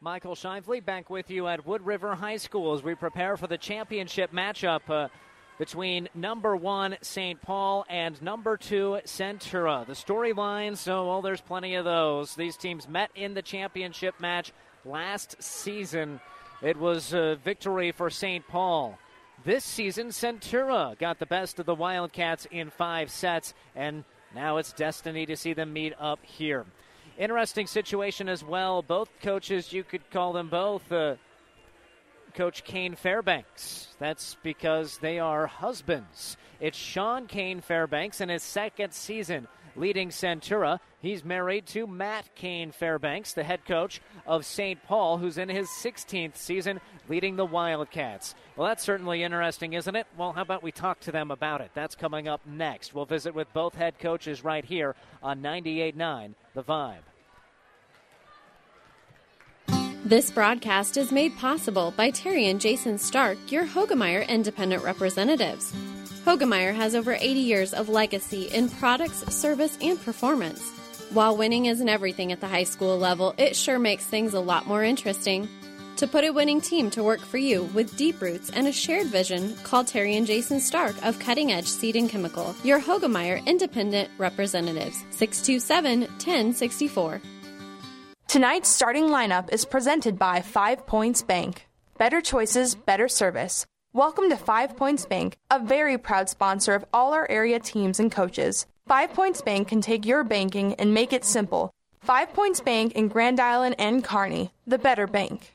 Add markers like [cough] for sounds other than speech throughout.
Michael Shively back with you at Wood River High School as we prepare for the championship matchup uh, between number one St. Paul and number two Centura. The storylines, so well, there's plenty of those. These teams met in the championship match last season. It was a victory for St. Paul. This season, Centura got the best of the Wildcats in five sets, and now it's destiny to see them meet up here. Interesting situation as well. Both coaches, you could call them both uh, Coach Kane Fairbanks. That's because they are husbands. It's Sean Kane Fairbanks in his second season leading Centura. He's married to Matt Kane Fairbanks, the head coach of St. Paul, who's in his 16th season leading the Wildcats. Well, that's certainly interesting, isn't it? Well, how about we talk to them about it? That's coming up next. We'll visit with both head coaches right here on 98.9 The Vibe. This broadcast is made possible by Terry and Jason Stark, your Hoegemeyer Independent Representatives. Hoegemeyer has over 80 years of legacy in products, service, and performance. While winning isn't everything at the high school level, it sure makes things a lot more interesting. To put a winning team to work for you with deep roots and a shared vision, call Terry and Jason Stark of Cutting Edge Seed and Chemical, your Hoegemeyer Independent Representatives, 627 1064. Tonight's starting lineup is presented by Five Points Bank. Better choices, better service. Welcome to Five Points Bank, a very proud sponsor of all our area teams and coaches. Five Points Bank can take your banking and make it simple. Five Points Bank in Grand Island and Kearney, the better bank.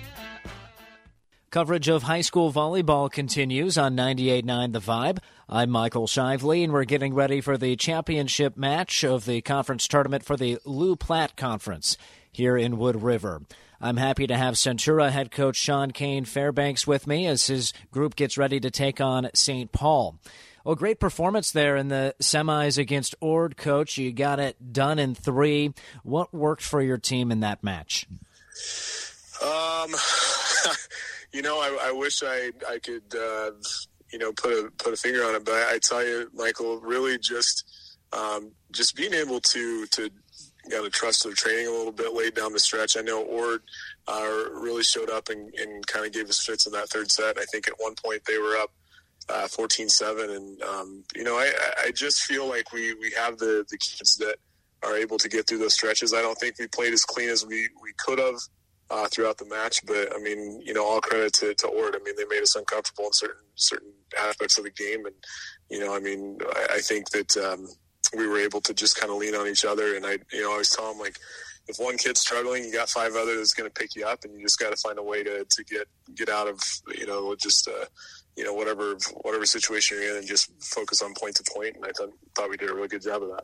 Coverage of high school volleyball continues on 98.9 The Vibe. I'm Michael Shively, and we're getting ready for the championship match of the conference tournament for the Loup Platte Conference here in Wood River. I'm happy to have Centura head coach Sean Kane Fairbanks with me as his group gets ready to take on St. Paul. Well, great performance there in the semis against Ord, coach. You got it done in three. What worked for your team in that match? Um, [laughs] [laughs] you know, I, I wish I I could uh, you know put a put a finger on it, but I, I tell you, Michael, really just um, just being able to to got to trust their training a little bit late down the stretch. I know Ord uh, really showed up and, and kind of gave us fits in that third set. I think at one point they were up uh, 14-7 and um, you know I, I just feel like we, we have the, the kids that are able to get through those stretches. I don't think we played as clean as we, we could have uh, throughout the match. But I mean, you know, all credit to, to Ord. I mean, they made us uncomfortable in certain certain aspects of the game, and you know, I mean, I, I think that um, we were able to just kind of lean on each other. And I, you know, I always tell them like, if one kid's struggling, you got five others that's going to pick you up, and you just got to find a way to, to get get out of you know just. Uh, you know, whatever whatever situation you're in, and just focus on point to point. And I thought, thought we did a really good job of that.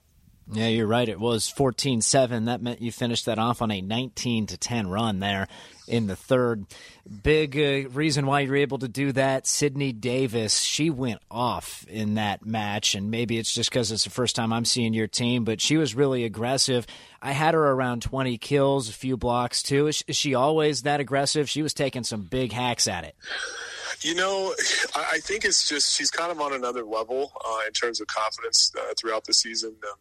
Yeah, you're right. It was 14 7. That meant you finished that off on a 19 to 10 run there in the third. Big uh, reason why you're able to do that, Sydney Davis, she went off in that match. And maybe it's just because it's the first time I'm seeing your team, but she was really aggressive. I had her around 20 kills, a few blocks too. Is, she always that aggressive? She was taking some big hacks at it. You know, I think it's just she's kind of on another level uh, in terms of confidence uh, throughout the season. Um,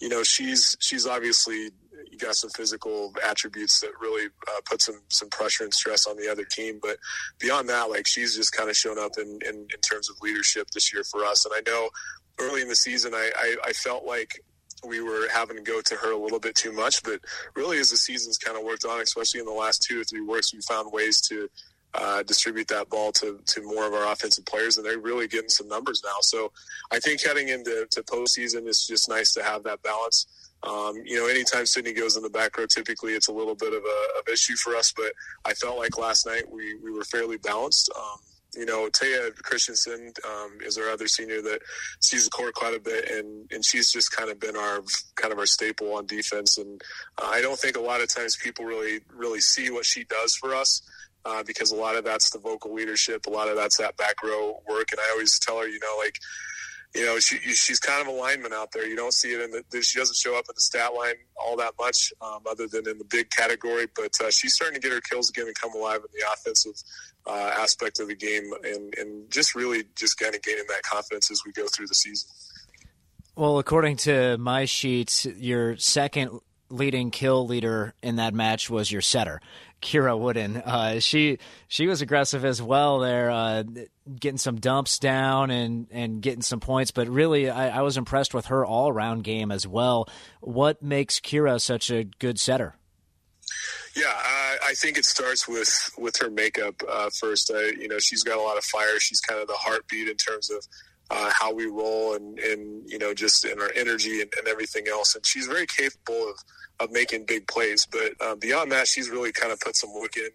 you know, she's she's obviously got some physical attributes that really uh, put some some pressure and stress on the other team. But beyond that, like she's just kind of shown up in, in, in terms of leadership this year for us. And I know early in the season, I, I, I felt like we were having to go to her a little bit too much. But really, as the season's kind of worked on, especially in the last two or three weeks, we found ways to uh, distribute that ball to, to more of our offensive players, and they're really getting some numbers now. So I think heading into to postseason, it's just nice to have that balance. Um, you know, anytime Sydney goes in the back row, typically it's a little bit of a of issue for us. But I felt like last night we, we were fairly balanced. Um, you know, Taya Christensen um, is our other senior that sees the court quite a bit, and and she's just kind of been our kind of our staple on defense. And uh, I don't think a lot of times people really really see what she does for us. Uh, because a lot of that's the vocal leadership, a lot of that's that back row work, and I always tell her, you know, like you know, she, she's kind of a lineman out there. You don't see it in the, she doesn't show up in the stat line all that much, um, other than in the big category. But uh, she's starting to get her kills again and come alive in the offensive uh, aspect of the game, and and just really just kind of gaining that confidence as we go through the season. Well, according to my sheets, your second leading kill leader in that match was your setter, Kira Wooden. Uh, she she was aggressive as well there, uh, getting some dumps down and, and getting some points. But really, I, I was impressed with her all round game as well. What makes Kira such a good setter? Yeah, uh, I think it starts with with her makeup uh, first. You know, she's got a lot of fire. She's kind of the heartbeat in terms of uh, how we roll and, and you know just in our energy and, and everything else. And she's very capable of of making big plays. But uh, beyond that, she's really kind of put some work in.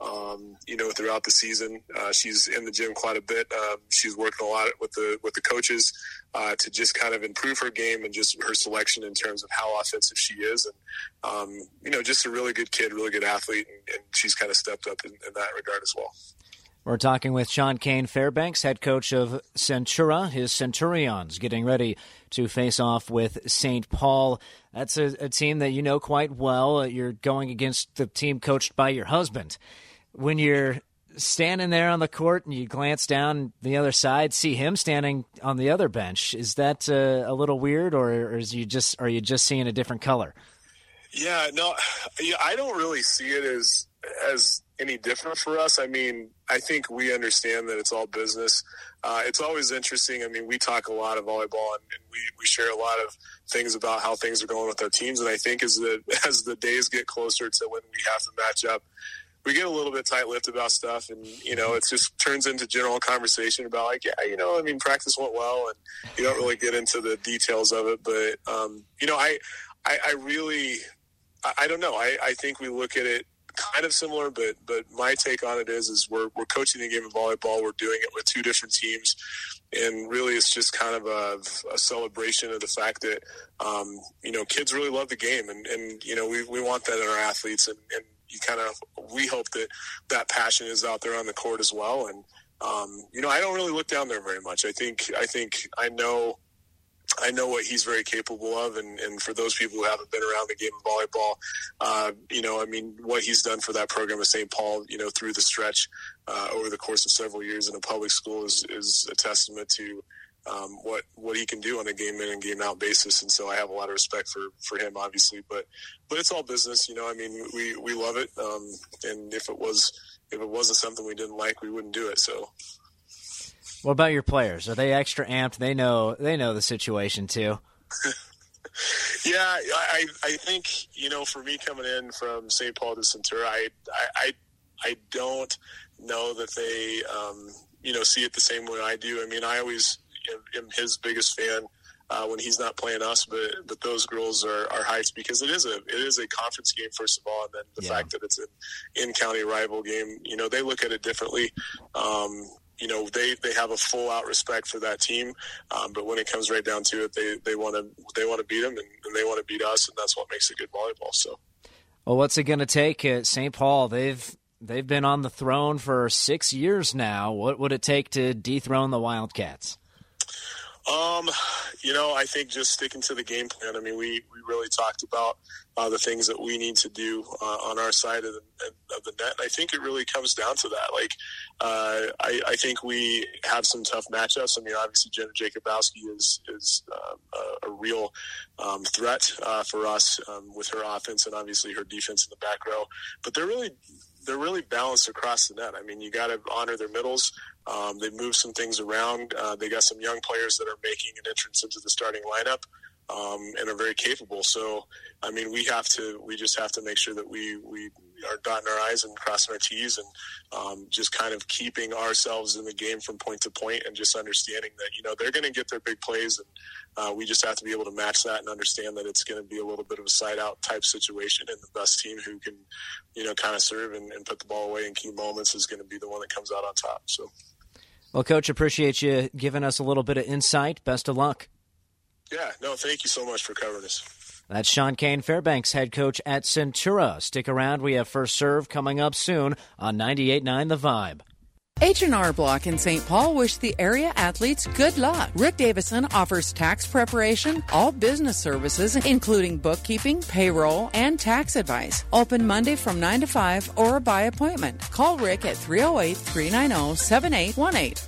Um, you know, throughout the season, uh, she's in the gym quite a bit. Um, she's working a lot with the with the coaches uh, to just kind of improve her game and just her selection in terms of how offensive she is. And um, you know, just a really good kid, really good athlete, and, and she's kind of stepped up in, in that regard as well. We're talking with Sean Kane Fairbanks, head coach of Centura, his Centurions, getting ready to face off with St. Paul. That's a, a, team that you know quite well. You're going against the team coached by your husband. When you're standing there on the court and you glance down the other side, see him standing on the other bench, is that uh, a little weird, or, or is you just are you just seeing a different color? Yeah, no, [sighs] yeah, I don't really see it as as any different for us. I mean, I think we understand that it's all business. Uh, it's always interesting. I mean, we talk a lot of volleyball and, and, we, we share a lot of things about how things are going with our teams. And I think as the [laughs] as the days get closer to when we have to match up, we get a little bit tight-lipped about stuff, and you know, it just turns into general conversation about like, yeah, you know, I mean, practice went well, and you don't really get into the details of it. But um, you know, I, I, I really, I, I don't know. I, I think we look at it kind of similar, but but my take on it is is we're we're coaching the game of volleyball. We're doing it with two different teams, and really it's just kind of a, a celebration of the fact that um, you know kids really love the game, and and you know we we want that in our athletes, and, and you kind of we hope that that passion is out there on the court as well, and um, you know I don't really look down there very much. I think I think I know I know what he's very capable of, and, and for those people who haven't been around the game of volleyball, uh, you know, I mean, what he's done for that program at St. Paul, you know, through the stretch uh, over the course of several years in a public school is, is a testament to um, what what he can do on a game in and game out basis. And so I have a lot of respect for for him, obviously. But but it's all business, you know. I mean, we we love it, um, and if it was if it wasn't something we didn't like, we wouldn't do it. So. What about your players? Are they extra amped? They know they know the situation too. [laughs] yeah, I I think you know for me coming in from St. Paul to Centura, I I I don't know that they um, you know see it the same way I do. I mean, I always am his biggest fan. Uh, when he's not playing us, but but those girls are, are heights because it is a it is a conference game first of all, and then the yeah. fact that it's an in county rival game, you know, they look at it differently. Um, you know they they have a full out respect for that team, um, but when it comes right down to it, they they want to they want to beat them and, and they want to beat us, and that's what makes a good volleyball. So, well, what's it going to take at St. Paul? They've they've been on the throne for six years now. What would it take to dethrone the Wildcats? Um, you know, I think just sticking to the game plan. I mean, we, we really talked about uh, the things that we need to do uh, on our side of the, of the net. And I think it really comes down to that. Like, uh, I, I, think we have some tough matchups. I mean, obviously, Jenna Jacobowski is is uh, a, a, real um, threat uh, for us um, with her offense and obviously her defense in the back row. But they're really they're really balanced across the net. I mean, you got to honor their middles. Um, they moved some things around. Uh, they got some young players that are making an entrance into the starting lineup um, and are very capable. So, I mean, we have to, we just have to make sure that we, we are dotting our I's and crossing our T's and um, just kind of keeping ourselves in the game from point to point and just understanding that, you know, they're going to get their big plays and uh, we just have to be able to match that and understand that it's going to be a little bit of a side out type situation and the best team who can, you know, kind of serve and, and put the ball away in key moments is going to be the one that comes out on top. So. Well, Coach, appreciate you giving us a little bit of insight. Best of luck. Yeah, no, thank you so much for covering us. That's Sean Kane, Fairbanks head coach at Centura. Stick around. We have First Serve coming up soon on 98.9 The Vibe. H&R Block in St. Paul wish the area athletes good luck. Rick Davison offers tax preparation, all business services, including bookkeeping, payroll, and tax advice. Open Monday from 9 to 5 or by appointment. Call Rick at 308 390 7818.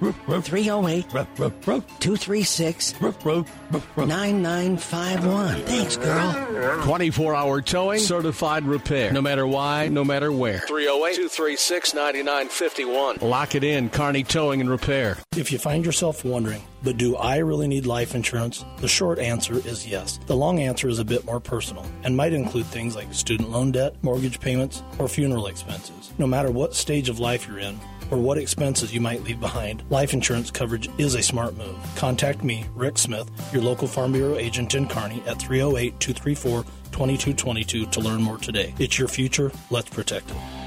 308 236 9951. Thanks, girl. 24 hour towing, certified repair. No matter why, no matter where. 308 236 9951. Lock it in, Kearney Towing and Repair. If you find yourself wondering, but do I really need life insurance? The short answer is yes. The long answer is a bit more personal and might include things like student loan debt, mortgage payments, or funeral expenses. No matter what stage of life you're in, or what expenses you might leave behind, life insurance coverage is a smart move. Contact me, Rick Smith, your local Farm Bureau agent in Kearney at 308 234 2222 to learn more today. It's your future. Let's protect it.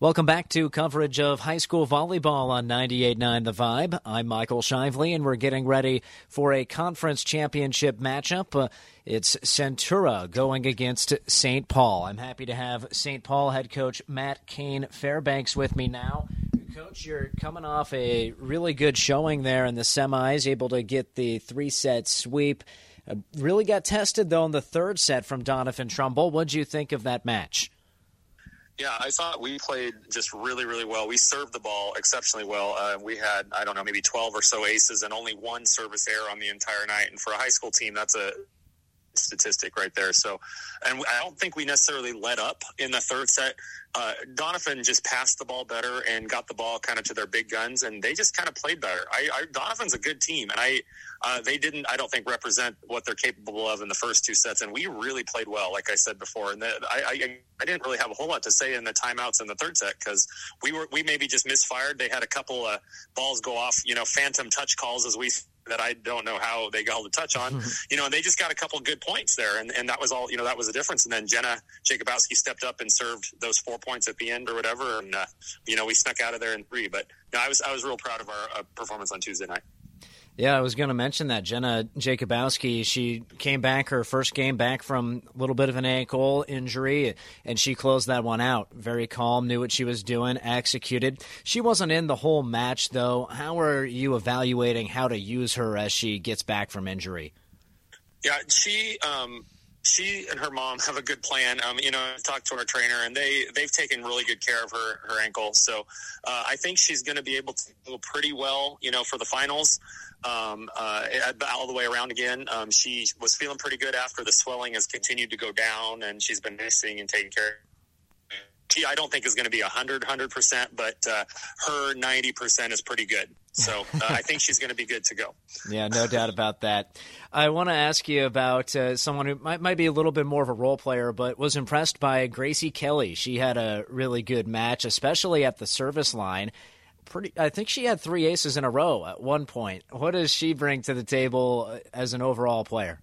Welcome back to coverage of high school volleyball on 98.9 The Vibe. I'm Michael Shively, and we're getting ready for a conference championship matchup. Uh, it's Centura going against St. Paul. I'm happy to have St. Paul head coach Matt Kane Fairbanks with me now. Coach, you're coming off a really good showing there in the semis, able to get the three set sweep. Uh, really got tested, though, in the third set from Doniphan-Trumbull. What'd you think of that match? Yeah, I thought we played just really, really well. We served the ball exceptionally well. Uh, we had, I don't know, maybe 12 or so aces and only one service error on the entire night. And for a high school team, that's a statistic right there. So, and I don't think we necessarily let up in the third set. Uh, Doniphan just passed the ball better and got the ball kind of to their big guns, and they just kind of played better. I, I Doniphan's a good team, and I uh, they didn't, I don't think, represent what they're capable of in the first two sets, and we really played well, like I said before. And the, I, I, I didn't really have a whole lot to say in the timeouts in the third set because we were we maybe just misfired. They had a couple of balls go off, you know, phantom touch calls as we that I don't know how they got the touch on, [laughs] you know, and they just got a couple good points there. And, and that was all, you know, that was the difference. And then Jenna Jacobowski stepped up and served those four points at the end or whatever. And, uh, you know, we snuck out of there in three, but no, I was, I was real proud of our uh, performance on Tuesday night. Yeah, I was going to mention that Jenna Jacobowski. She came back her first game back from a little bit of an ankle injury, and she closed that one out. Very calm, knew what she was doing, executed. She wasn't in the whole match though. How are you evaluating how to use her as she gets back from injury? Yeah, she um, she and her mom have a good plan. Um, you know, I talked to our trainer, and they they've taken really good care of her her ankle. So uh, I think she's going to be able to go pretty well. You know, for the finals um, uh, all the way around again. Um, she was feeling pretty good after the swelling has continued to go down, and she's been missing and taking care. She, I don't think is going to be 100, 100%, but uh, her 90% is pretty good. So uh, [laughs] I think she's going to be good to go. Yeah, no doubt about that. I want to ask you about uh, someone who might, might be a little bit more of a role player, but was impressed by Gracie Kelly. She had a really good match, especially at the service line pretty. I think she had three aces in a row at one point. What does she bring to the table uh, as an overall player?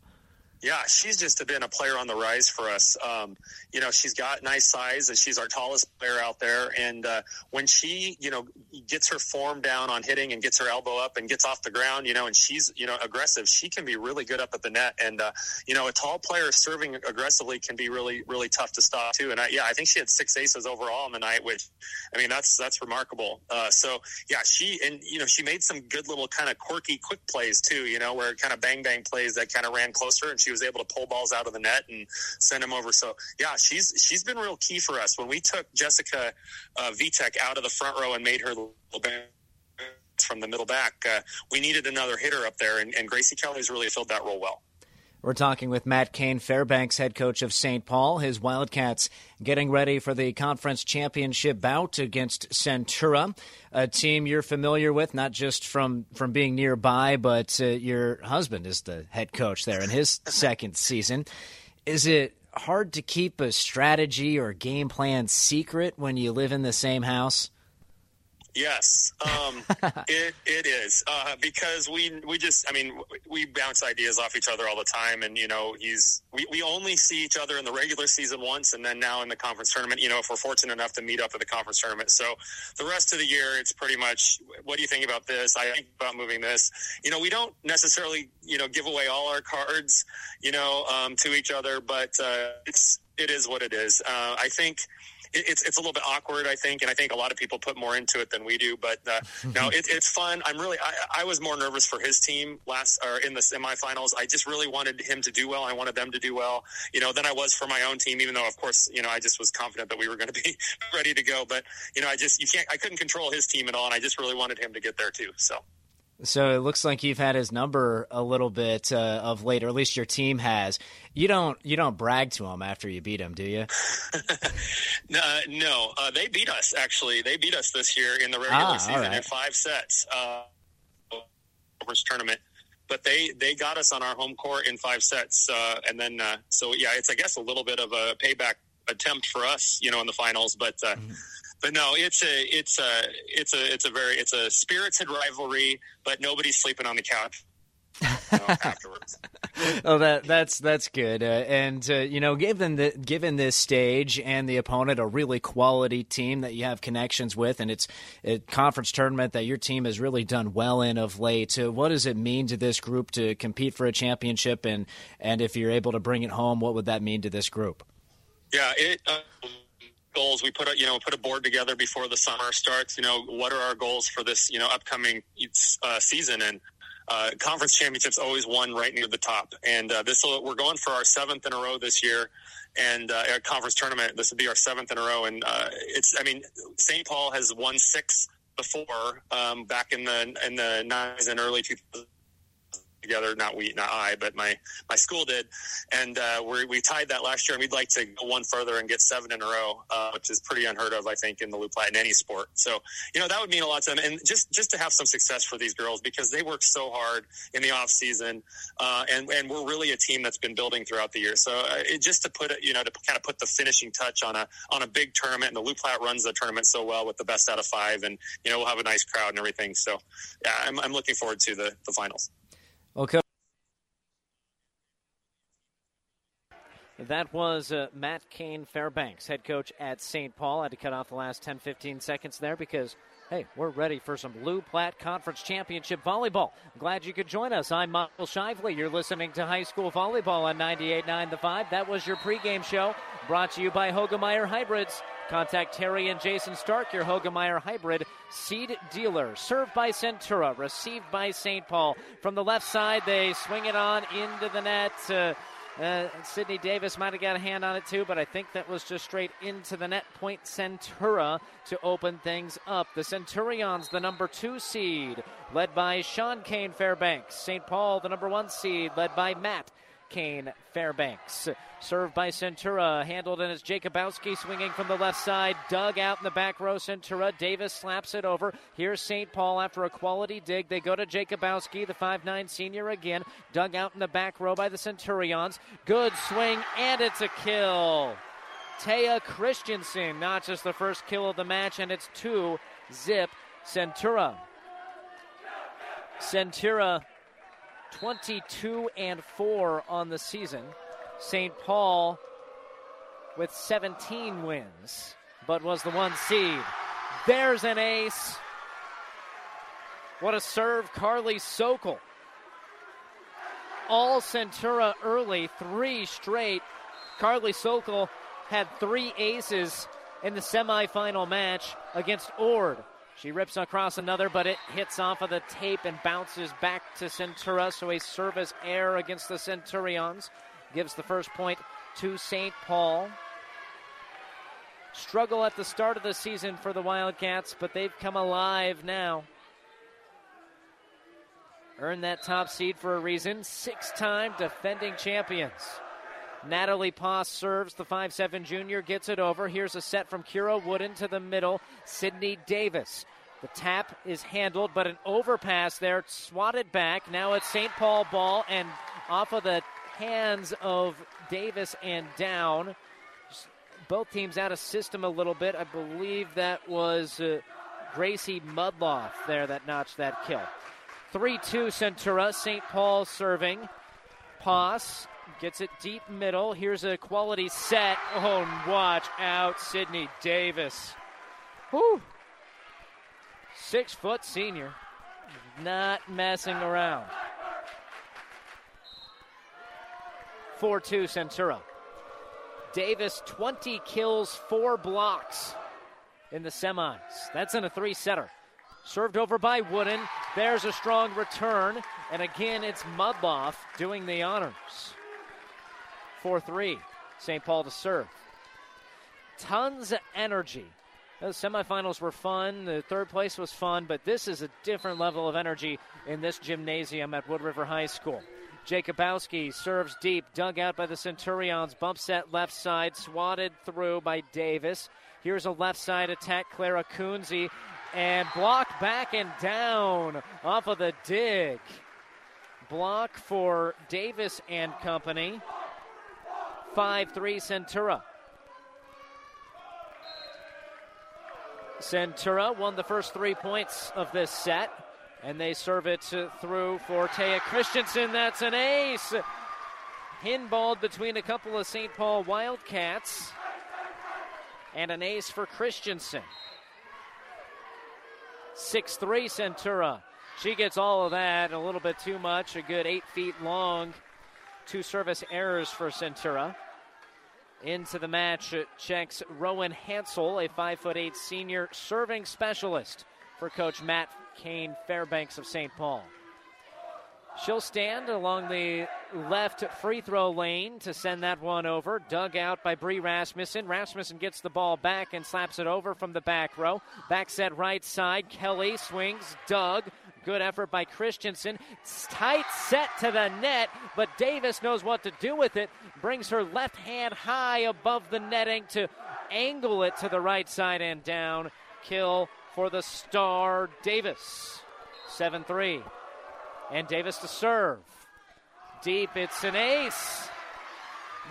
Yeah, she's just been a player on the rise for us. Um, you know, she's got nice size, and she's our tallest player out there. And uh, when she, you know, gets her form down on hitting and gets her elbow up and gets off the ground, you know, and she's, you know, aggressive, she can be really good up at the net. And uh, you know, a tall player serving aggressively can be really, really tough to stop too. And I, yeah, I think she had six aces overall on the night, which, I mean, that's that's remarkable. Uh, so yeah, she and you know, she made some good little kind of quirky, quick plays too. You know, where kind of bang bang plays that kind of ran closer and she was able to pull balls out of the net and send them over. So yeah, she's she's been real key for us. When we took Jessica uh, Vitek out of the front row and made her from the middle back, uh, we needed another hitter up there, and, and Gracie Kelly's really filled that role well. We're talking with Matt Kane, Fairbanks head coach of St. Paul. His Wildcats getting ready for the conference championship bout against Centura, a team you're familiar with, not just from, from being nearby, but uh, your husband is the head coach there in his [laughs] second season. Is it hard to keep a strategy or game plan secret when you live in the same house? Yes, um, [laughs] it it is uh, because we we just I mean we bounce ideas off each other all the time, and you know he's we, we only see each other in the regular season once, and then now in the conference tournament. You know if we're fortunate enough to meet up at the conference tournament, so the rest of the year it's pretty much what do you think about this? I think about moving this. You know we don't necessarily you know give away all our cards you know um, to each other, but uh, it's it is what it is. Uh, I think it's it's a little bit awkward, I think, and I think a lot of people put more into it than we do. But uh, [laughs] no, it, it's fun. I'm really I, I, was more nervous for his team last or in the semifinals. I just really wanted him to do well. I wanted them to do well, you know, than I was for my own team. Even though, of course, you know, I just was confident that we were going to be [laughs] ready to go. But you know, I just you can't I couldn't control his team at all, and I just really wanted him to get there too. So. So it looks like you've had his number a little bit uh, of late, or at least your team has. You don't you don't brag to them after you beat them, do you? [laughs] no, no. Uh, they beat us actually. They beat us this year in the regular ah, season right. in five sets. Uh, tournament, but they they got us on our home court in five sets, uh, and then uh, so yeah, it's I guess a little bit of a payback attempt for us, you know, in the finals, but. Uh, mm-hmm but no, it's a it's a it's a it's a very it's a spirited rivalry, but nobody's sleeping on the couch. Afterwards. [laughs] oh, that that's that's good. Uh, and uh, you know, given the given this stage and the opponent, a really quality team that you have connections with, and it's a conference tournament that your team has really done well in of late. Uh, what does it mean to this group to compete for a championship? And and if you're able to bring it home, what would that mean to this group? Yeah, it. Uh, goals. We put a you know put a board together before the summer starts. You know what are our goals for this you know upcoming uh, season and. Uh, conference championships always won right near the top, and uh, this will, we're going for our seventh in a row this year, and uh, conference tournament. This will be our seventh in a row, and uh, it's I mean St. Paul has won six before um, back in the in the nineties and early 2000s together. Not we, not I, but my my school did, and uh, we we tied that last year. And we'd like to go one further and get seven in a row, uh, which is pretty unheard of, I think, in the Platte in any sport. So you know that would mean a lot to them, and just just to have some success for these girls because they work so hard in the off season, uh, and and we're really a team that's been building throughout the year. So uh, it, just to put it, you know, to kind of put the finishing touch on a on a big tournament, and the Loup Platte runs the tournament so well with the best out of five, and you know we'll have a nice crowd and everything. So yeah, I'm, I'm looking forward to the the finals. Okay. That was uh, Matt Kane Fairbanks, head coach at St. Paul. I had to cut off the last 10 15 seconds there because, hey, we're ready for some Loup Platte Conference Championship volleyball. Glad you could join us. I'm Michael Shively. You're listening to High School Volleyball on 98.9 The Vibe. That was your pregame show brought to you by Hoegemeyer Hybrids. Contact Terry and Jason Stark, your Hoegemeyer Hybrid seed dealer. Served by Centura, received by St. Paul. From the left side, they swing it on into the net. Uh, uh, Sydney Davis might have got a hand on it too, but I think that was just straight into the net. Point Centura to open things up. The Centurions, the number two seed, led by Sean Kane Fairbanks. St. Paul, the number one seed, led by Matt Kane Fairbanks. Served by Centura, handled and it's Jacobowski swinging from the left side, dug out in the back row. Centura, Davis slaps it over. Here's St. Paul after a quality dig. They go to Jacobowski, the five-nine senior again, dug out in the back row by the Centurions. Good swing, and it's a kill. Taya Christensen, not just the first kill of the match, and it's two zip Centura. Centura 22 and 4 on the season. St. Paul with 17 wins, but was the one seed. There's an ace. What a serve, Carly Sokol. All Centura early, three straight. Carly Sokol had three aces in the semifinal match against Ord. She rips across another, but it hits off of the tape and bounces back to Centura. So a service error against the Centurions gives the first point to St. Paul. Struggle at the start of the season for the Wildcats, but they've come alive now. Earned that top seed for a reason. Six time defending champions. Natalie Poss serves. The 5 7 junior gets it over. Here's a set from Kira Wooden to the middle. Sydney Davis. The tap is handled, but an overpass there, swatted back. Now it's St. Paul ball and off of the hands of Davis and down. Both teams out of system a little bit. I believe that was uh, Gracie Mudloff there that notched that kill. 3 2 Centura. St. Paul serving. Poss gets it deep middle. Here's a quality set. Oh, watch out, Sydney Davis. Whew. Six foot senior. Not messing around. 4 2 Centura. Davis, 20 kills, four blocks in the semis. That's in a three setter. Served over by Wooden. There's a strong return. And again, it's Mudloff doing the honors. 4 3. St. Paul to serve. Tons of energy. Those semifinals were fun. The third place was fun, but this is a different level of energy in this gymnasium at Wood River High School. Jacobowski serves deep, dug out by the Centurions. Bump set left side, swatted through by Davis. Here's a left side attack, Clara Kunze, and blocked back and down off of the dig. Block for Davis and company. 5 3 Centura. Centura won the first three points of this set, and they serve it through for Taya Christensen. That's an ace. Hinballed between a couple of St. Paul Wildcats, and an ace for Christensen. 6 3 Centura. She gets all of that, a little bit too much, a good eight feet long. Two service errors for Centura. Into the match checks Rowan Hansel, a five foot eight senior serving specialist for Coach Matt Kane Fairbanks of St. Paul. She'll stand along the left free throw lane to send that one over. Dug out by Bree Rasmussen. Rasmussen gets the ball back and slaps it over from the back row. Back set right side. Kelly swings. Dug. Good effort by Christensen. Tight set to the net, but Davis knows what to do with it. Brings her left hand high above the netting to angle it to the right side and down. Kill for the star Davis. 7 3. And Davis to serve. Deep, it's an ace.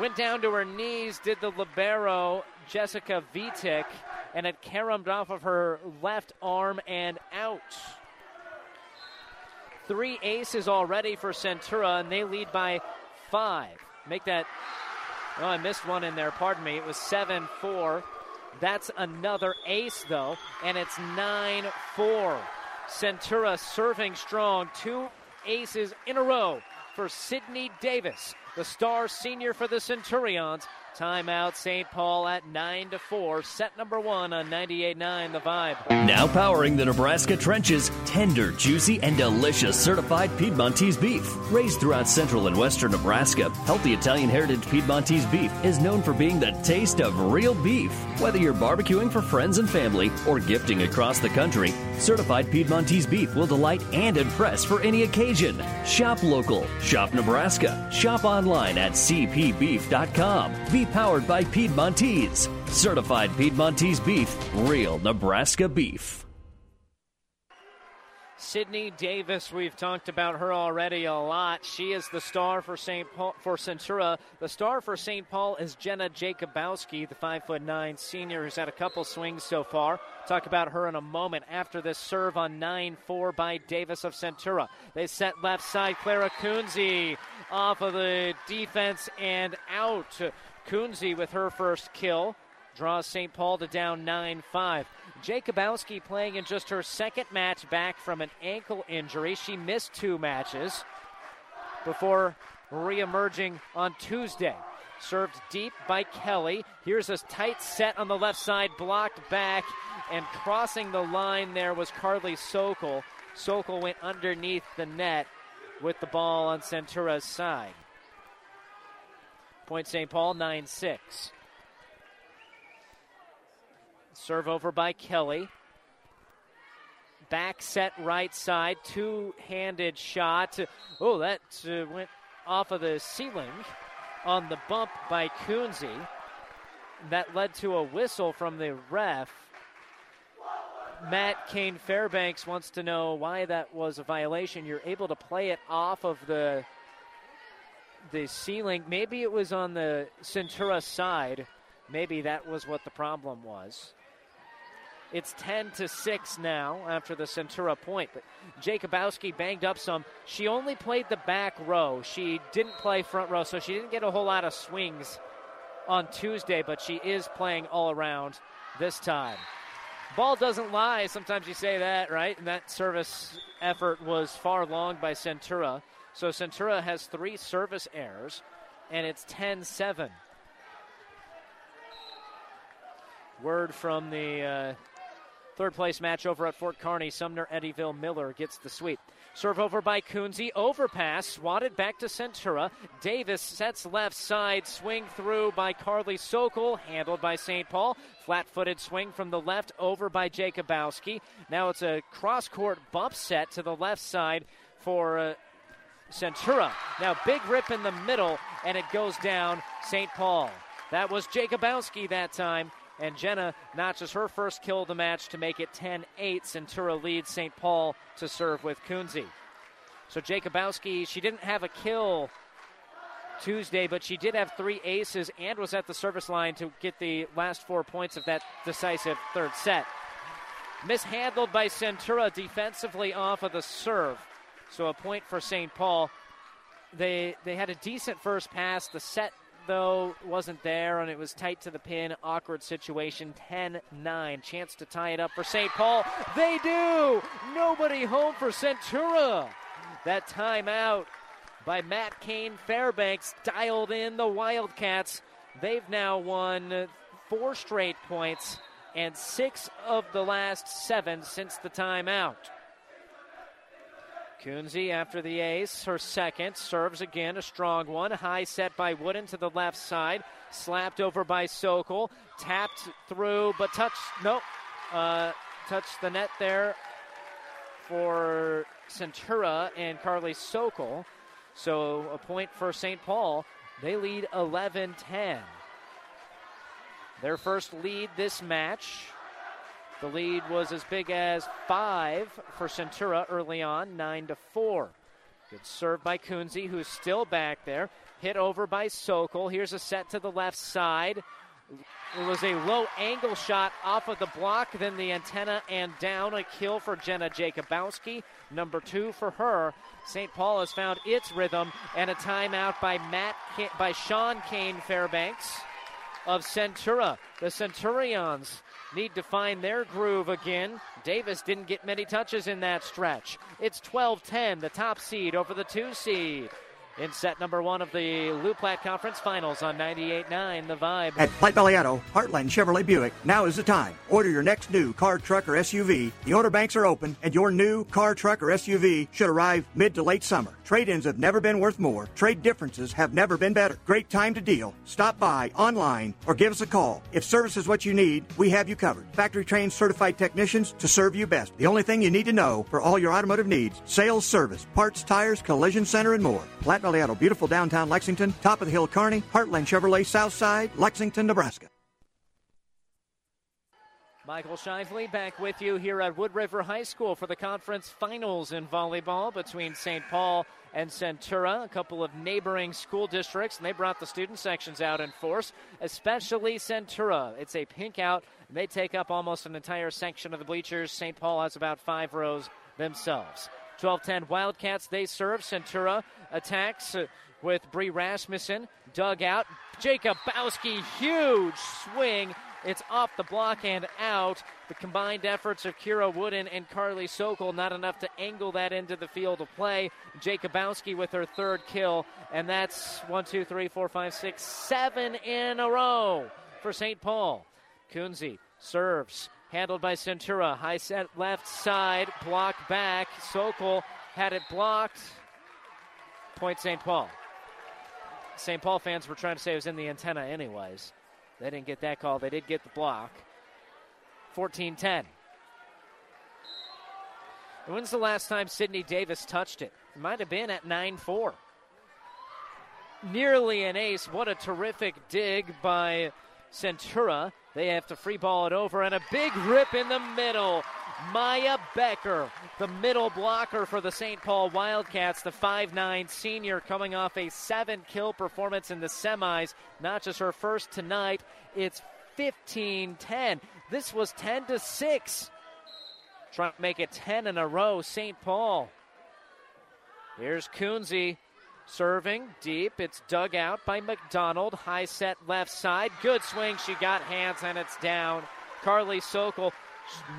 Went down to her knees, did the libero, Jessica Vitek, and it caromed off of her left arm and out. Three aces already for Centura, and they lead by five. Make that. Oh, I missed one in there. Pardon me. It was 7 4. That's another ace, though, and it's 9 4. Centura serving strong. Two aces in a row for Sydney Davis, the star senior for the Centurions. Timeout St. Paul at 9 to 4. Set number one on 98.9 The Vibe. Now powering the Nebraska trenches, tender, juicy, and delicious certified Piedmontese beef. Raised throughout central and western Nebraska, healthy Italian heritage Piedmontese beef is known for being the taste of real beef. Whether you're barbecuing for friends and family or gifting across the country, certified Piedmontese beef will delight and impress for any occasion. Shop local, shop Nebraska, shop online at cpbeef.com. Powered by Piedmontese. Certified Piedmontese beef, real Nebraska beef. Sydney Davis, we've talked about her already a lot. She is the star for St. Paul for Centura. The star for St. Paul is Jenna Jacobowski, the five foot nine senior who's had a couple swings so far. Talk about her in a moment after this serve on 9-4 by Davis of Centura. They set left side Clara Kunze off of the defense and out. Kunze with her first kill draws St. Paul to down 9 5. Jacobowski playing in just her second match back from an ankle injury. She missed two matches before re-emerging on Tuesday. Served deep by Kelly. Here's a tight set on the left side, blocked back, and crossing the line there was Carly Sokol. Sokol went underneath the net with the ball on Centura's side. Point St. Paul 9 6. Serve over by Kelly. Back set right side, two handed shot. Oh, that uh, went off of the ceiling on the bump by Kunze. That led to a whistle from the ref. Matt Kane Fairbanks wants to know why that was a violation. You're able to play it off of the the ceiling. Maybe it was on the Centura side. Maybe that was what the problem was. It's 10 to 6 now after the Centura point. But Jacobowski banged up some. She only played the back row. She didn't play front row, so she didn't get a whole lot of swings on Tuesday, but she is playing all around this time. Ball doesn't lie. Sometimes you say that, right? And that service effort was far long by Centura. So Centura has three service errors, and it's 10 7. Word from the uh, third place match over at Fort Kearney. Sumner Eddyville Miller gets the sweep. Serve over by Kunze. Overpass. Swatted back to Centura. Davis sets left side. Swing through by Carly Sokol. Handled by St. Paul. Flat footed swing from the left over by Jacobowski. Now it's a cross court bump set to the left side for uh, Centura. Now big rip in the middle, and it goes down St. Paul. That was Jacobowski that time. And Jenna notches her first kill of the match to make it 10 8. Centura leads St. Paul to serve with Kunze. So Jacobowski, she didn't have a kill Tuesday, but she did have three aces and was at the service line to get the last four points of that decisive third set. Mishandled by Centura defensively off of the serve. So a point for St. Paul. They they had a decent first pass. The set though wasn't there and it was tight to the pin. Awkward situation. 10-9. Chance to tie it up for St. Paul. They do. Nobody home for Centura. That timeout by Matt Kane Fairbanks dialed in the Wildcats. They've now won four straight points and six of the last seven since the timeout. Kunze after the ace, her second, serves again, a strong one. High set by Wooden to the left side, slapped over by Sokol, tapped through, but touched, nope, uh, touched the net there for Centura and Carly Sokol. So a point for St. Paul. They lead 11 10. Their first lead this match. The lead was as big as five for Centura early on, nine to four. Good serve by Kunze, who's still back there. Hit over by Sokol. Here's a set to the left side. It was a low angle shot off of the block, then the antenna and down. A kill for Jenna Jacobowski. Number two for her. St. Paul has found its rhythm and a timeout by Matt by Sean Kane Fairbanks of Centura. The Centurions need to find their groove again. Davis didn't get many touches in that stretch. It's 12 10, the top seed over the two seed. In set number one of the Loup Platte Conference Finals on 98.9, The Vibe. At Platte Valley Auto, Heartland Chevrolet Buick, now is the time. Order your next new car, truck, or SUV. The order banks are open, and your new car, truck, or SUV should arrive mid to late summer. Trade ins have never been worth more. Trade differences have never been better. Great time to deal. Stop by online or give us a call. If service is what you need, we have you covered. Factory trained certified technicians to serve you best. The only thing you need to know for all your automotive needs sales, service, parts, tires, collision center, and more. Platte Valley Auto, beautiful downtown Lexington, top of the hill Kearney, Heartland Chevrolet, South Side, Lexington, Nebraska. Michael Shively back with you here at Wood River High School for the conference finals in volleyball between St. Paul and Centura, a couple of neighboring school districts, and they brought the student sections out in force, especially Centura. It's a pink out. They take up almost an entire section of the bleachers. St. Paul has about five rows themselves. 12 10 Wildcats, they serve. Centura attacks uh, with Bree Rasmussen. Dug out. Jacob Bowski, huge swing it's off the block and out. The combined efforts of Kira Wooden and Carly Sokol not enough to angle that into the field of play. Jacobowski with her third kill, and that's one, two, three, four, five, six, seven in a row for St. Paul. Kunze serves, handled by Centura. High set left side, block back. Sokol had it blocked. Point St. Paul. St. Paul fans were trying to say it was in the antenna, anyways. They didn't get that call. They did get the block. 14 10. When's the last time Sydney Davis touched it? It might have been at 9 4. Nearly an ace. What a terrific dig by Centura. They have to free ball it over, and a big rip in the middle. Maya Becker, the middle blocker for the St. Paul Wildcats, the 5'9 senior coming off a seven kill performance in the semis. Not just her first tonight, it's 15 10. This was 10 to 6. Trying to make it 10 in a row, St. Paul. Here's Kunze serving deep. It's dug out by McDonald. High set left side. Good swing. She got hands and it's down. Carly Sokol,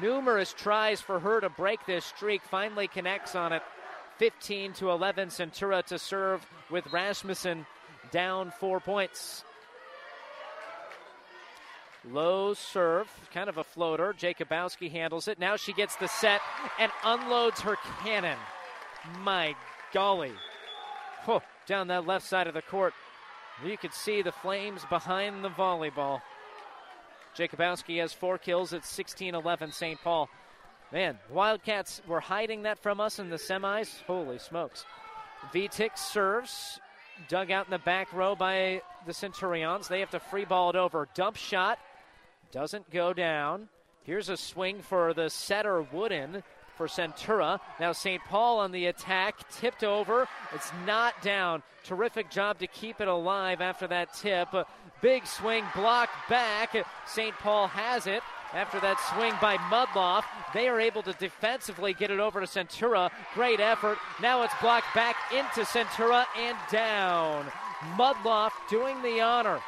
numerous tries for her to break this streak, finally connects on it. 15 to 11. Centura to serve with Rasmussen down four points. Low serve, kind of a floater. Jacobowski handles it. Now she gets the set and unloads her cannon. My golly. Whew, down that left side of the court. You could see the flames behind the volleyball. Jacobowski has four kills at 16 11 St. Paul. Man, Wildcats were hiding that from us in the semis. Holy smokes. Vitek serves, dug out in the back row by the Centurions. They have to free ball it over. Dump shot doesn't go down. Here's a swing for the setter Wooden for Centura. Now St. Paul on the attack, tipped over. It's not down. Terrific job to keep it alive after that tip. Big swing, blocked back. St. Paul has it. After that swing by Mudloff, they are able to defensively get it over to Centura. Great effort. Now it's blocked back into Centura and down. Mudloff doing the honors.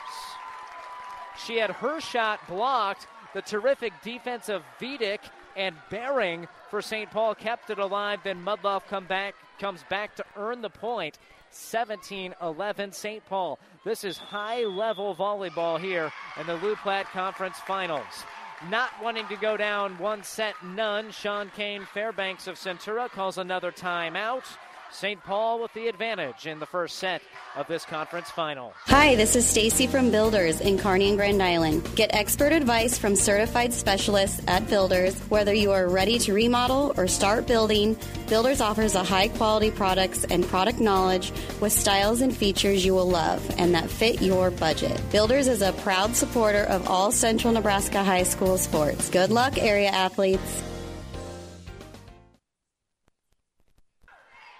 She had her shot blocked. The terrific defense of Vitek and Bering for St. Paul kept it alive. Then Mudloff come back, comes back to earn the point. 17 11 St. Paul. This is high level volleyball here in the Loup Platte Conference Finals. Not wanting to go down one set, none. Sean Kane Fairbanks of Centura calls another timeout. St. Paul with the advantage in the first set of this conference final. Hi, this is Stacy from Builders in Kearney and Grand Island. Get expert advice from certified specialists at Builders. Whether you are ready to remodel or start building, Builders offers a high quality products and product knowledge with styles and features you will love and that fit your budget. Builders is a proud supporter of all Central Nebraska high school sports. Good luck, area athletes.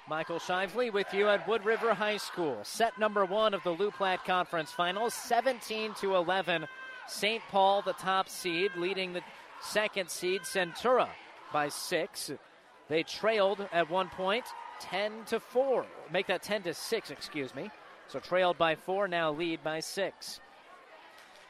Michael Shively with you at Wood River High School. Set number one of the Loup Platte Conference Finals, 17 to 11. St. Paul, the top seed, leading the second seed, Centura, by six. They trailed at one point, 10 to 4. Make that 10 to 6, excuse me. So trailed by four, now lead by six.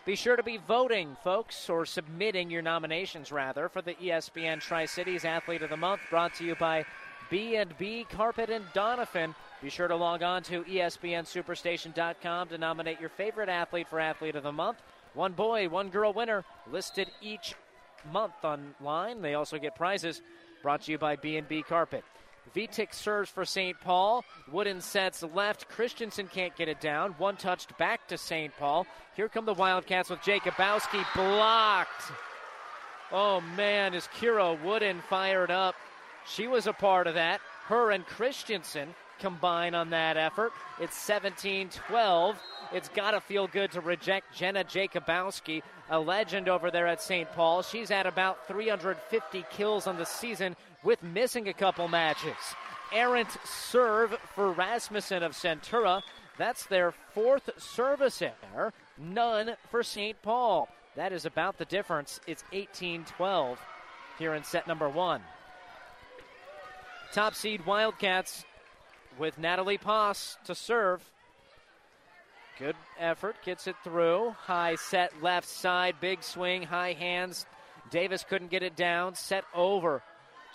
Be sure to be voting, folks, or submitting your nominations, rather, for the ESPN Tri Cities Athlete of the Month, brought to you by B&B Carpet and Donovan. Be sure to log on to ESPNSuperstation.com to nominate your favorite athlete for Athlete of the Month. One boy, one girl winner listed each month online. They also get prizes brought to you by B&B Carpet. Vitek serves for St. Paul. Wooden sets left. Christensen can't get it down. One touched back to St. Paul. Here come the Wildcats with Jacobowski blocked. Oh man, is Kira Wooden fired up? She was a part of that. Her and Christensen combine on that effort. It's 17 12. It's got to feel good to reject Jenna Jacobowski, a legend over there at St. Paul. She's at about 350 kills on the season with missing a couple matches. Errant serve for Rasmussen of Centura. That's their fourth service error. None for St. Paul. That is about the difference. It's 18 12 here in set number one. Top seed Wildcats with Natalie Poss to serve. Good effort, gets it through. High set left side, big swing, high hands. Davis couldn't get it down. Set over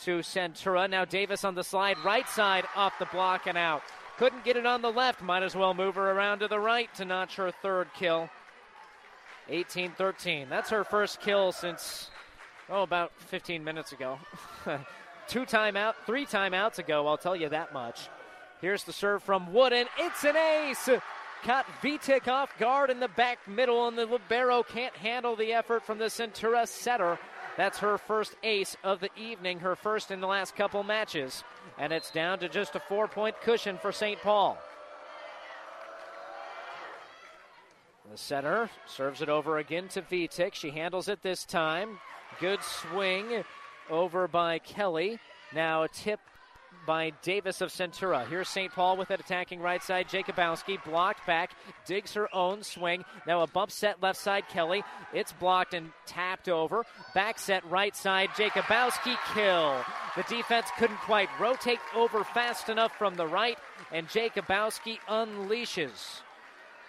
to Centura. Now Davis on the slide, right side, off the block and out. Couldn't get it on the left. Might as well move her around to the right to notch her third kill. 18 13. That's her first kill since, oh, about 15 minutes ago. [laughs] Two timeout, three timeouts ago, I'll tell you that much. Here's the serve from Wooden. It's an ace. Caught Vitek off guard in the back middle, and the Libero can't handle the effort from the Centura setter. That's her first ace of the evening, her first in the last couple matches. And it's down to just a four point cushion for St. Paul. The center serves it over again to Vitek. She handles it this time. Good swing over by Kelly. Now a tip by Davis of Centura. Here's St. Paul with it attacking right side. Jacobowski blocked back, digs her own swing. Now a bump set left side, Kelly. It's blocked and tapped over. Back set right side, Jacobowski kill. The defense couldn't quite rotate over fast enough from the right, and Jacobowski unleashes.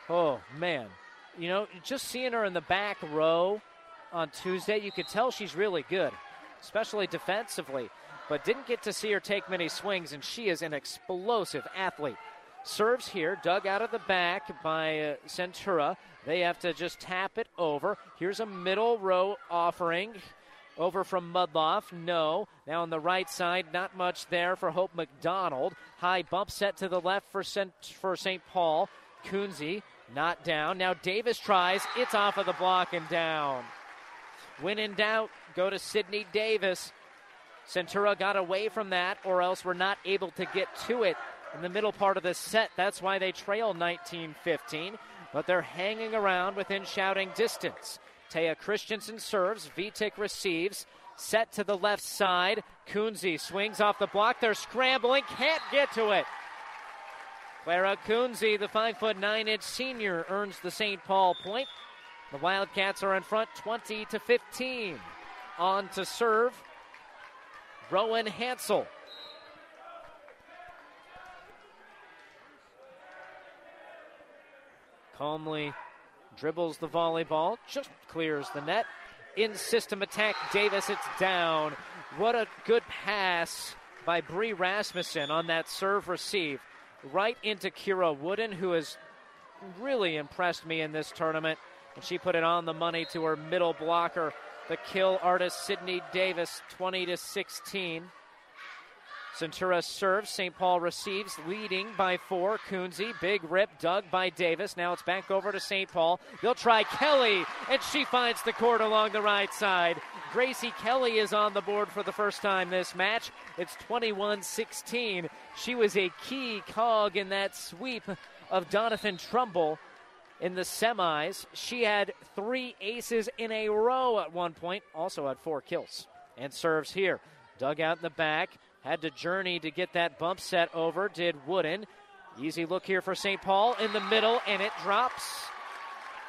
Oh, man. You know, just seeing her in the back row on Tuesday, you could tell she's really good, especially defensively but didn't get to see her take many swings, and she is an explosive athlete. Serves here, dug out of the back by uh, Centura. They have to just tap it over. Here's a middle row offering. Over from Mudloff, no. Now on the right side, not much there for Hope McDonald. High bump set to the left for St. For. Paul. Kunze not down. Now Davis tries. It's off of the block and down. When in doubt, go to Sydney Davis. Centura got away from that, or else we're not able to get to it in the middle part of the set. That's why they trail 19 15, but they're hanging around within shouting distance. Taya Christensen serves, Vitek receives. Set to the left side. Kunze swings off the block. They're scrambling, can't get to it. Clara Kunze, the five foot nine inch senior, earns the St. Paul point. The Wildcats are in front 20 to 15. On to serve Rowan Hansel. Calmly dribbles the volleyball, just clears the net. In system attack, Davis, it's down. What a good pass by Bree Rasmussen on that serve receive. Right into Kira Wooden, who has really impressed me in this tournament. And she put it on the money to her middle blocker the kill artist Sydney Davis 20 to 16. Centura serves. St. Paul receives, leading by four. Kunze, big rip, dug by Davis. Now it's back over to St. Paul. They'll try Kelly, and she finds the court along the right side. Gracie Kelly is on the board for the first time this match. It's 21 16. She was a key cog in that sweep of Doniphan Trumbull in the semis. She had three aces in a row at one point, also had four kills. And serves here. Dug out in the back, had to journey to get that bump set over, did Wooden. Easy look here for St. Paul in the middle, and it drops.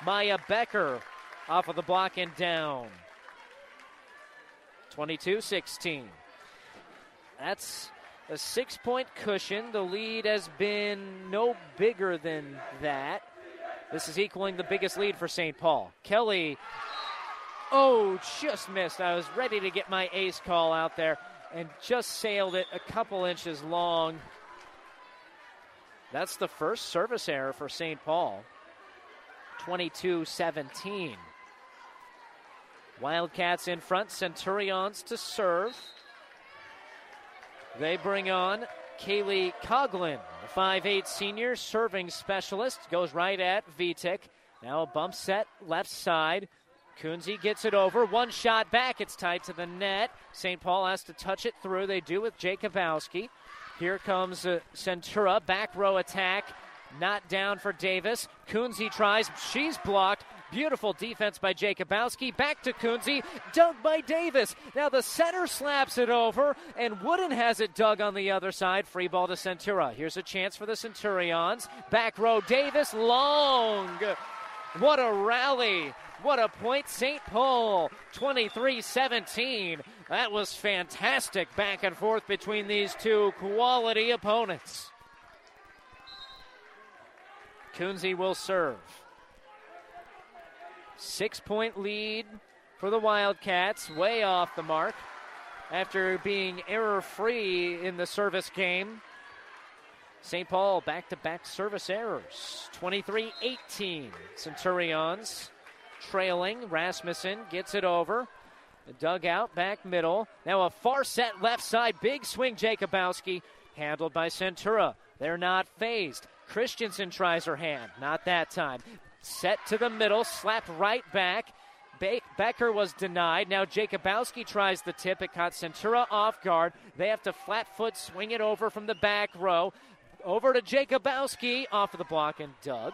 Maya Becker off of the block and down. 22 16. That's a six point cushion. The lead has been no bigger than that. This is equaling the biggest lead for St. Paul. Kelly, oh, just missed. I was ready to get my ace call out there and just sailed it a couple inches long. That's the first service error for St. Paul. 22 17. Wildcats in front, Centurions to serve. They bring on Kaylee Coglin, the 5'8 senior serving specialist, goes right at Vitek. Now a bump set left side. Kunze gets it over. One shot back. It's tied to the net. St. Paul has to touch it through. They do with Jacobowski. Here comes uh, Centura. Back row attack. Not down for Davis. Kunze tries. She's blocked. Beautiful defense by Jacobowski. Back to Kunze. Dug by Davis. Now the center slaps it over, and Wooden has it dug on the other side. Free ball to Centura. Here's a chance for the Centurions. Back row Davis. Long. What a rally. What a point, St. Paul, 23 17. That was fantastic back and forth between these two quality opponents. Kunze will serve. Six point lead for the Wildcats, way off the mark after being error free in the service game. St. Paul back to back service errors. 23 18. Centurions trailing. Rasmussen gets it over. The dugout back middle. Now a far set left side. Big swing, Jacobowski. Handled by Centura. They're not phased. Christensen tries her hand. Not that time. Set to the middle, slapped right back. Be- Becker was denied. Now Jacobowski tries the tip. It caught Centura off guard. They have to flat foot swing it over from the back row. Over to Jacobowski off of the block and dug.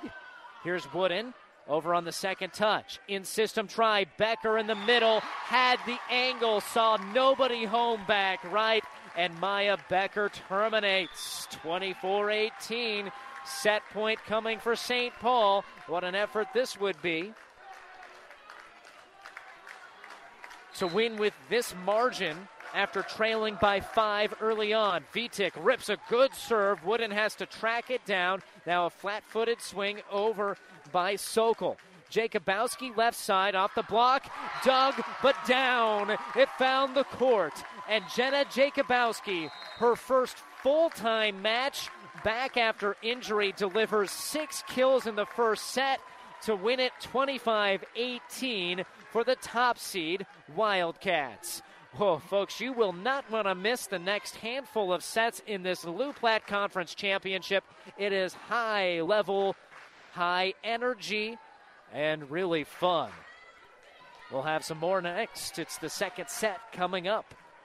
Here's Wooden. Over on the second touch. In system try. Becker in the middle. Had the angle. Saw nobody home back right. And Maya Becker terminates 24 18. Set point coming for St. Paul. What an effort this would be. To win with this margin after trailing by five early on. Vitek rips a good serve. Wooden has to track it down. Now a flat footed swing over by Sokol. Jacobowski left side off the block. Dug, but down. It found the court. And Jenna Jacobowski, her first full time match back after injury, delivers six kills in the first set to win it 25 18 for the top seed Wildcats. Oh, folks, you will not want to miss the next handful of sets in this Loup Platte Conference Championship. It is high level, high energy, and really fun. We'll have some more next. It's the second set coming up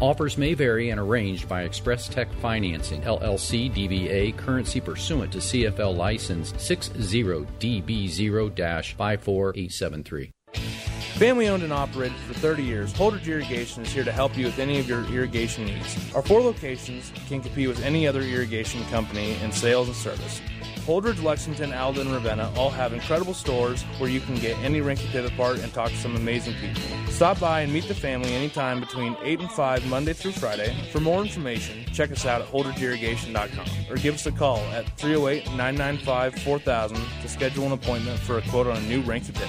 Offers may vary and arranged by Express Tech Financing, LLC DBA, currency pursuant to CFL license 60DB0 54873. Family owned and operated for 30 years, Holdrege Irrigation is here to help you with any of your irrigation needs. Our four locations can compete with any other irrigation company in sales and service. Holdrege, Lexington, Alden, and Ravenna all have incredible stores where you can get any Reinke pivot part and talk to some amazing people. Stop by and meet the family anytime between 8 and 5 Monday through Friday. For more information, check us out at holdregeirrigation.com or give us a call at 308 995 4000 to schedule an appointment for a quote on a new Reinke pivot.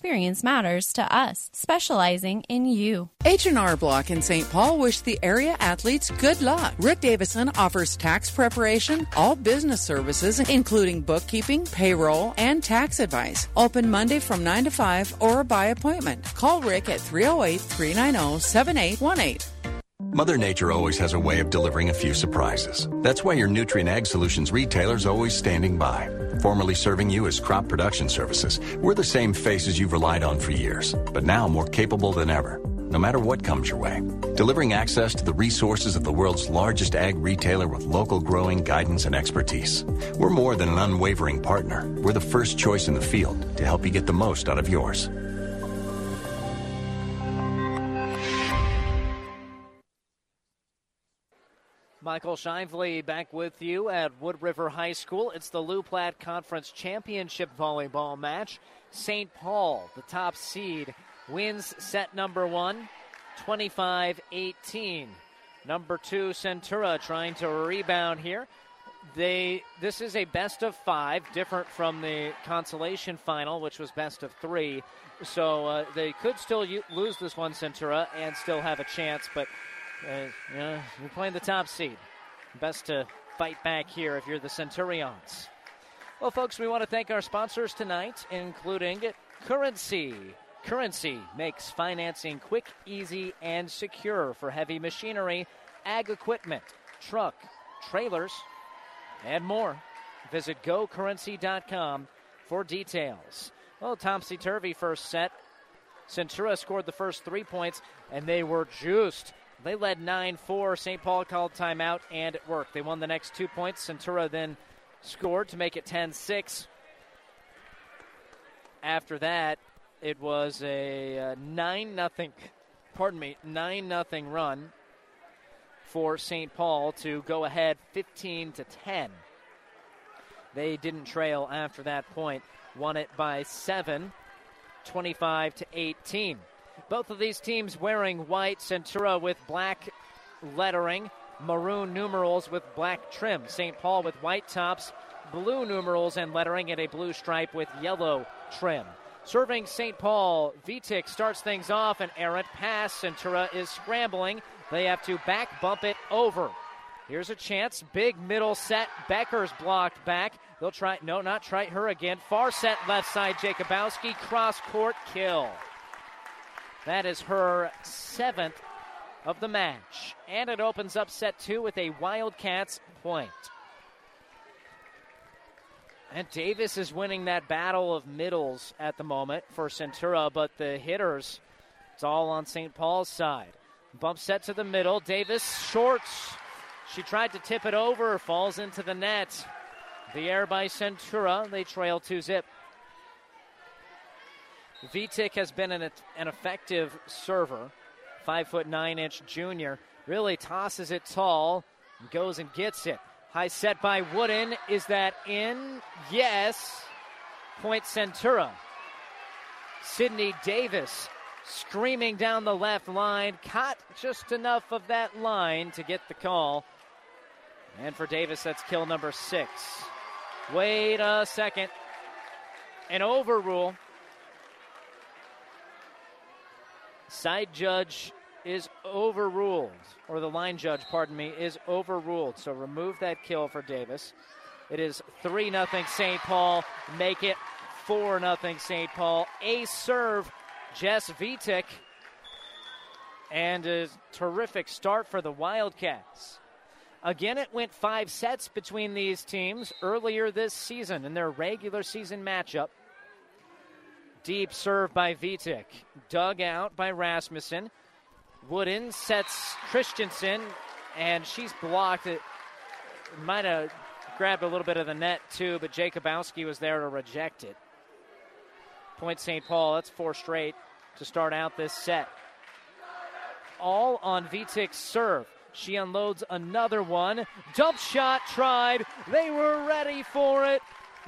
experience matters to us, specializing in you. H&R Block in St. Paul wish the area athletes good luck. Rick Davison offers tax preparation, all business services, including bookkeeping, payroll, and tax advice. Open Monday from 9 to 5 or by appointment. Call Rick at 308 390 7818. Mother Nature always has a way of delivering a few surprises. That's why your Nutrien Ag Solutions retailer is always standing by. Formerly serving you as crop production services, we're the same faces you've relied on for years, but now more capable than ever, no matter what comes your way. Delivering access to the resources of the world's largest ag retailer with local growing guidance and expertise. We're more than an unwavering partner. We're the first choice in the field to help you get the most out of yours. Michael Shively back with you at Wood River High School. It's the Loup Platte Conference Championship volleyball match. St. Paul, the top seed, wins set number one, 25 18. Number two, Centura trying to rebound here. They this is a best of five, different from the consolation final, which was best of three. So uh, they could still u- lose this one, Centura, and still have a chance. But uh, yeah, you're playing the top seed. Best to fight back here if you're the Centurions. Well, folks, we want to thank our sponsors tonight, including Currency. Currency makes financing quick, easy, and secure for heavy machinery, ag equipment, truck, trailers, and more. Visit gocurrency.com for details. Well, topsy turvy first set. Centura scored the first three points, and they were juiced. They led 9 4. St. Paul called timeout, and it worked. They won the next two points. Centura then scored to make it 10 6. After that, it was a uh, 9 nothing, pardon me, 9 nothing run for St. Paul to go ahead 15 to 10. They didn't trail after that point. Won it by 7, 25 to 18. Both of these teams wearing white, Centura with black lettering. maroon numerals with black trim. St. Paul with white tops, blue numerals and lettering, and a blue stripe with yellow trim. Serving St. Paul, Vitek starts things off, an errant pass. Centura is scrambling. They have to back bump it over. Here's a chance. Big middle set. Becker's blocked back. They'll try, no, not try her again. Far set left side, Jacobowski. Cross court kill. That is her seventh of the match. And it opens up set two with a Wildcats point. And Davis is winning that battle of middles at the moment for Centura, but the hitters, it's all on St. Paul's side. Bump set to the middle. Davis shorts. She tried to tip it over, falls into the net. The air by Centura. They trail 2 zip. Vitek has been an, an effective server. Five foot nine inch junior. Really tosses it tall goes and gets it. High set by Wooden. Is that in? Yes. Point Centura. Sydney Davis screaming down the left line. Caught just enough of that line to get the call. And for Davis, that's kill number six. Wait a second. An overrule. Side judge is overruled, or the line judge, pardon me, is overruled. So remove that kill for Davis. It is 3 0 St. Paul. Make it 4 0 St. Paul. A serve, Jess Vitek. And a terrific start for the Wildcats. Again, it went five sets between these teams earlier this season in their regular season matchup. Deep serve by Vitek. Dug out by Rasmussen. Wooden sets Christensen, and she's blocked. It might have grabbed a little bit of the net, too, but Jacobowski was there to reject it. Point St. Paul, that's four straight to start out this set. All on Vitek's serve. She unloads another one. Dump shot tried. They were ready for it.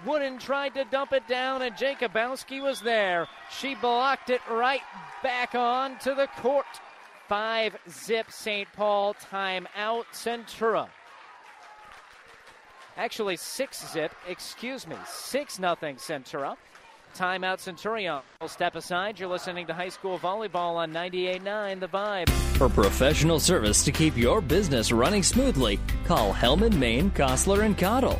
Wooden tried to dump it down, and Jacobowski was there. She blocked it right back on to the court. Five zip St. Paul timeout Centura. Actually, six zip, excuse me, six nothing Centura. Timeout Centurion. We'll step aside. You're listening to high school volleyball on 98.9 The Vibe. For professional service to keep your business running smoothly, call Hellman, Maine, Kostler, and Cottle.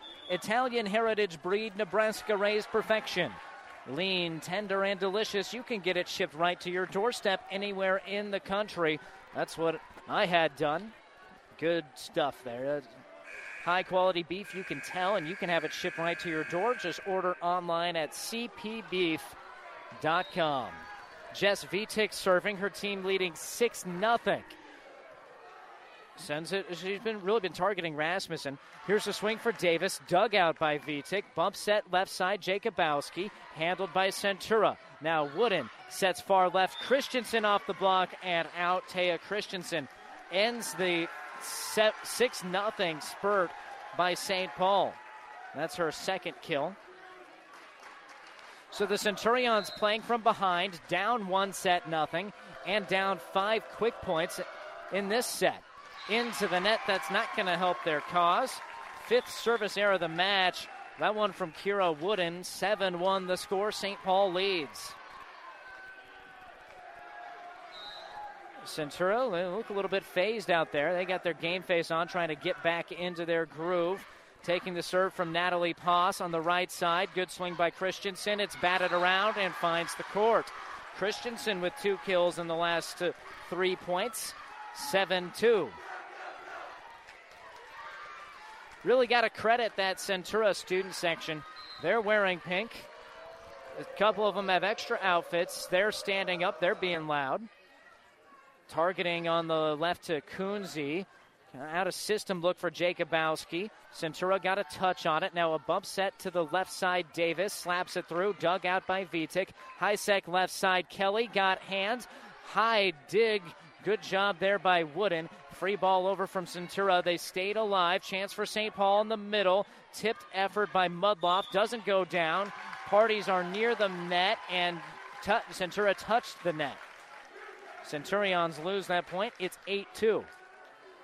Italian heritage breed, Nebraska raised perfection. Lean, tender, and delicious. You can get it shipped right to your doorstep anywhere in the country. That's what I had done. Good stuff there. Uh, High quality beef, you can tell, and you can have it shipped right to your door. Just order online at cpbeef.com. Jess Vitek serving her team leading 6 0. Sends it. She's been really been targeting Rasmussen. Here's a swing for Davis. Dug out by Vitek. Bump set left side. Jacobowski. Handled by Centura. Now Wooden sets far left. Christensen off the block and out. Taya Christensen ends the 6 0 spurt by St. Paul. That's her second kill. So the Centurions playing from behind, down one set nothing, and down five quick points in this set. Into the net, that's not going to help their cause. Fifth service error of the match. That one from Kira Wooden. 7 1 the score. St. Paul leads. Centura they look a little bit phased out there. They got their game face on, trying to get back into their groove. Taking the serve from Natalie Poss on the right side. Good swing by Christensen. It's batted around and finds the court. Christensen with two kills in the last uh, three points. 7 2. Really got to credit that Centura student section. They're wearing pink. A couple of them have extra outfits. They're standing up, they're being loud targeting on the left to Kunze. Out of system look for Jacobowski. Centura got a touch on it. Now a bump set to the left side. Davis slaps it through. Dug out by Vitek. High sec left side. Kelly got hands. High dig. Good job there by Wooden. Free ball over from Centura. They stayed alive. Chance for St. Paul in the middle. Tipped effort by Mudloff. Doesn't go down. Parties are near the net, and t- Centura touched the net. Centurions lose that point. It's 8 2.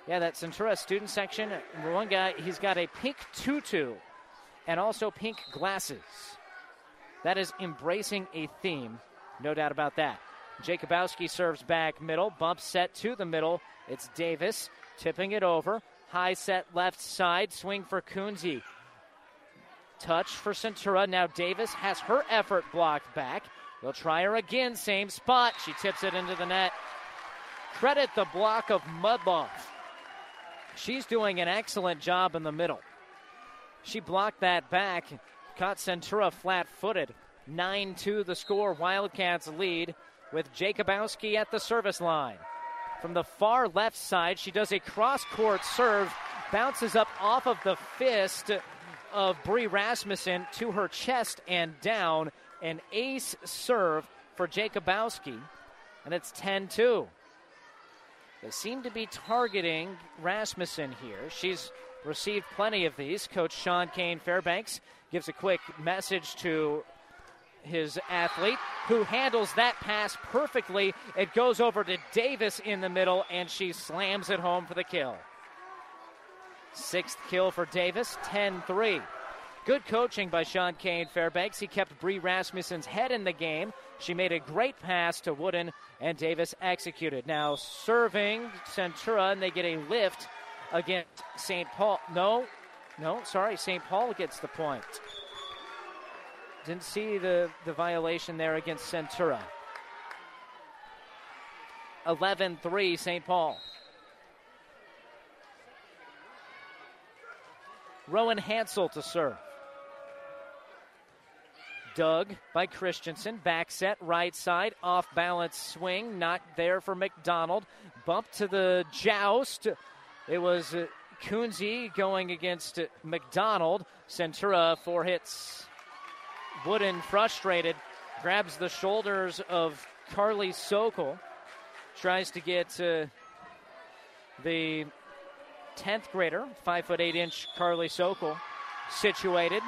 Yeah, that Centura student section. One guy, he's got a pink tutu and also pink glasses. That is embracing a theme, no doubt about that. Jacobowski serves back middle, bump set to the middle. It's Davis tipping it over. High set left side, swing for Kunze. Touch for Centura. Now Davis has her effort blocked back. They'll try her again, same spot. She tips it into the net. Credit the block of Mudloff. She's doing an excellent job in the middle. She blocked that back, caught Centura flat footed. 9 2 the score. Wildcats lead with Jacobowski at the service line. From the far left side, she does a cross court serve, bounces up off of the fist of Bree Rasmussen to her chest and down. An ace serve for Jacobowski, and it's 10 2. They seem to be targeting Rasmussen here. She's received plenty of these. Coach Sean Kane Fairbanks gives a quick message to his athlete who handles that pass perfectly. It goes over to Davis in the middle, and she slams it home for the kill. Sixth kill for Davis, 10 3. Good coaching by Sean Kane Fairbanks. He kept Bree Rasmussen's head in the game. She made a great pass to Wooden, and Davis executed. Now serving Centura, and they get a lift against St. Paul. No, no, sorry, St. Paul gets the point. Didn't see the, the violation there against Centura. 11 3, St. Paul. Rowan Hansel to serve. Dug by Christensen. Back set, right side, off balance swing. Not there for McDonald. Bump to the joust. It was uh, Kunze going against uh, McDonald. Centura, four hits. Wooden, frustrated, grabs the shoulders of Carly Sokol. Tries to get uh, the 10th grader, 5 foot 8 inch Carly Sokol, situated.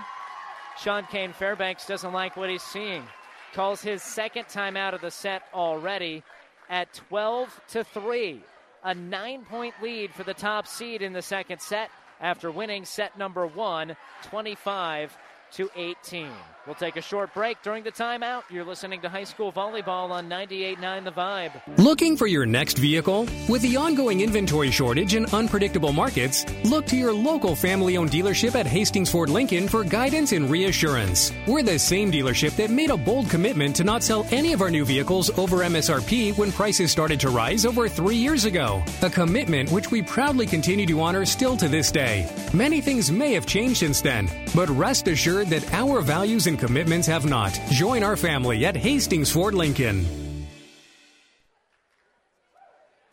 Sean Kane Fairbanks doesn't like what he's seeing. Calls his second time out of the set already at 12 to 3. A nine point lead for the top seed in the second set after winning set number one, 25 to 18. We'll take a short break during the timeout. You're listening to high school volleyball on 98.9 The Vibe. Looking for your next vehicle? With the ongoing inventory shortage and unpredictable markets, look to your local family owned dealership at Hastings Ford Lincoln for guidance and reassurance. We're the same dealership that made a bold commitment to not sell any of our new vehicles over MSRP when prices started to rise over three years ago. A commitment which we proudly continue to honor still to this day. Many things may have changed since then, but rest assured that our values and commitments have not. Join our family at Hastings Ford Lincoln.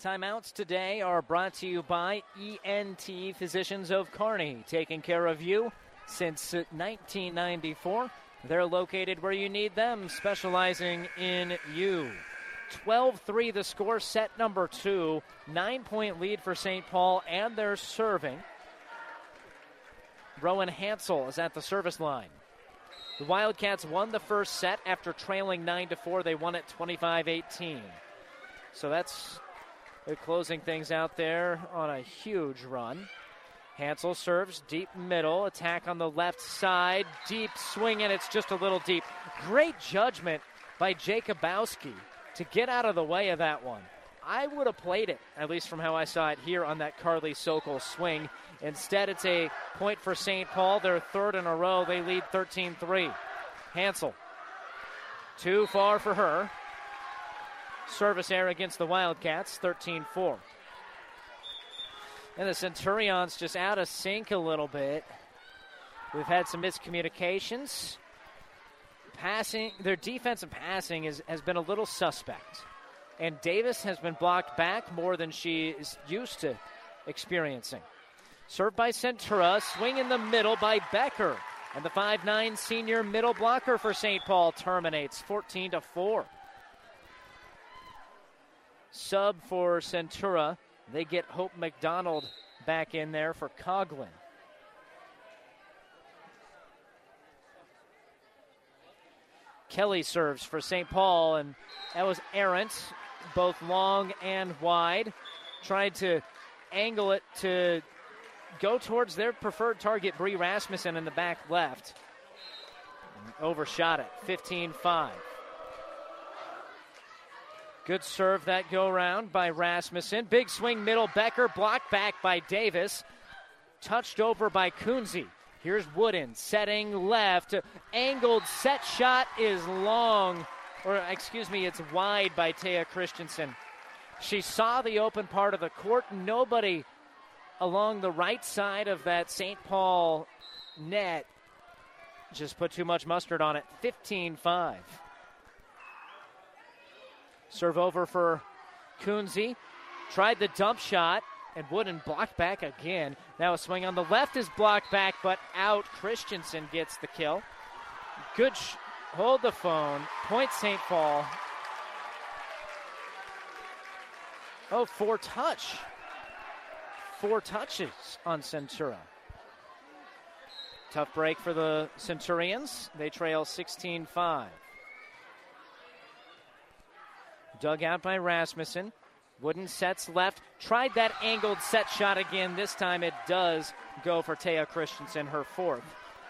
Timeouts today are brought to you by ENT Physicians of Kearney, taking care of you since 1994. They're located where you need them, specializing in you. 12 3 the score, set number two. Nine point lead for St. Paul, and they're serving. Rowan Hansel is at the service line. The Wildcats won the first set after trailing 9 to 4. They won it 25 18. So that's they're closing things out there on a huge run. Hansel serves deep middle, attack on the left side, deep swing, and it's just a little deep. Great judgment by Jacobowski to get out of the way of that one. I would have played it, at least from how I saw it here on that Carly Sokol swing. Instead, it's a point for St. Paul, their third in a row. They lead 13 3. Hansel, too far for her. Service error against the Wildcats, 13 4. And the Centurions just out of sync a little bit. We've had some miscommunications. Passing, their defense and passing is, has been a little suspect. And Davis has been blocked back more than she is used to experiencing. Served by Centura, swing in the middle by Becker. And the 5'9 senior middle blocker for St. Paul terminates 14 to 4. Sub for Centura. They get Hope McDonald back in there for Coglin. Kelly serves for St. Paul, and that was errant, both long and wide. Tried to angle it to go towards their preferred target, Bree Rasmussen, in the back left. Overshot it, 15 5. Good serve that go round by Rasmussen. Big swing middle, Becker blocked back by Davis. Touched over by Kunze. Here's Wooden setting left. Angled set shot is long, or excuse me, it's wide by Taya Christensen. She saw the open part of the court. Nobody along the right side of that St. Paul net just put too much mustard on it. 15 5. Serve over for Kunze. Tried the dump shot and Wooden blocked back again. Now a swing on the left is blocked back, but out. Christensen gets the kill. Good sh- hold the phone. Point St. Paul. Oh, four touch. Four touches on Centura. Tough break for the Centurions. They trail 16 5. Dug out by Rasmussen. Wooden sets left. Tried that angled set shot again. This time it does go for Taya Christensen, her fourth.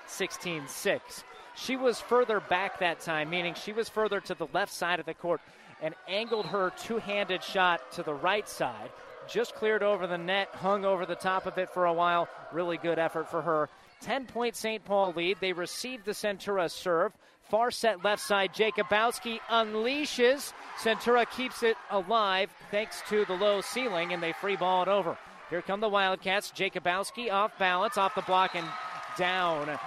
16 6. She was further back that time, meaning she was further to the left side of the court and angled her two handed shot to the right side. Just cleared over the net, hung over the top of it for a while. Really good effort for her. 10 point St. Paul lead. They received the Centura serve. Far set left side, Jacobowski unleashes. Centura keeps it alive thanks to the low ceiling, and they free ball it over. Here come the Wildcats. Jacobowski off balance, off the block, and down.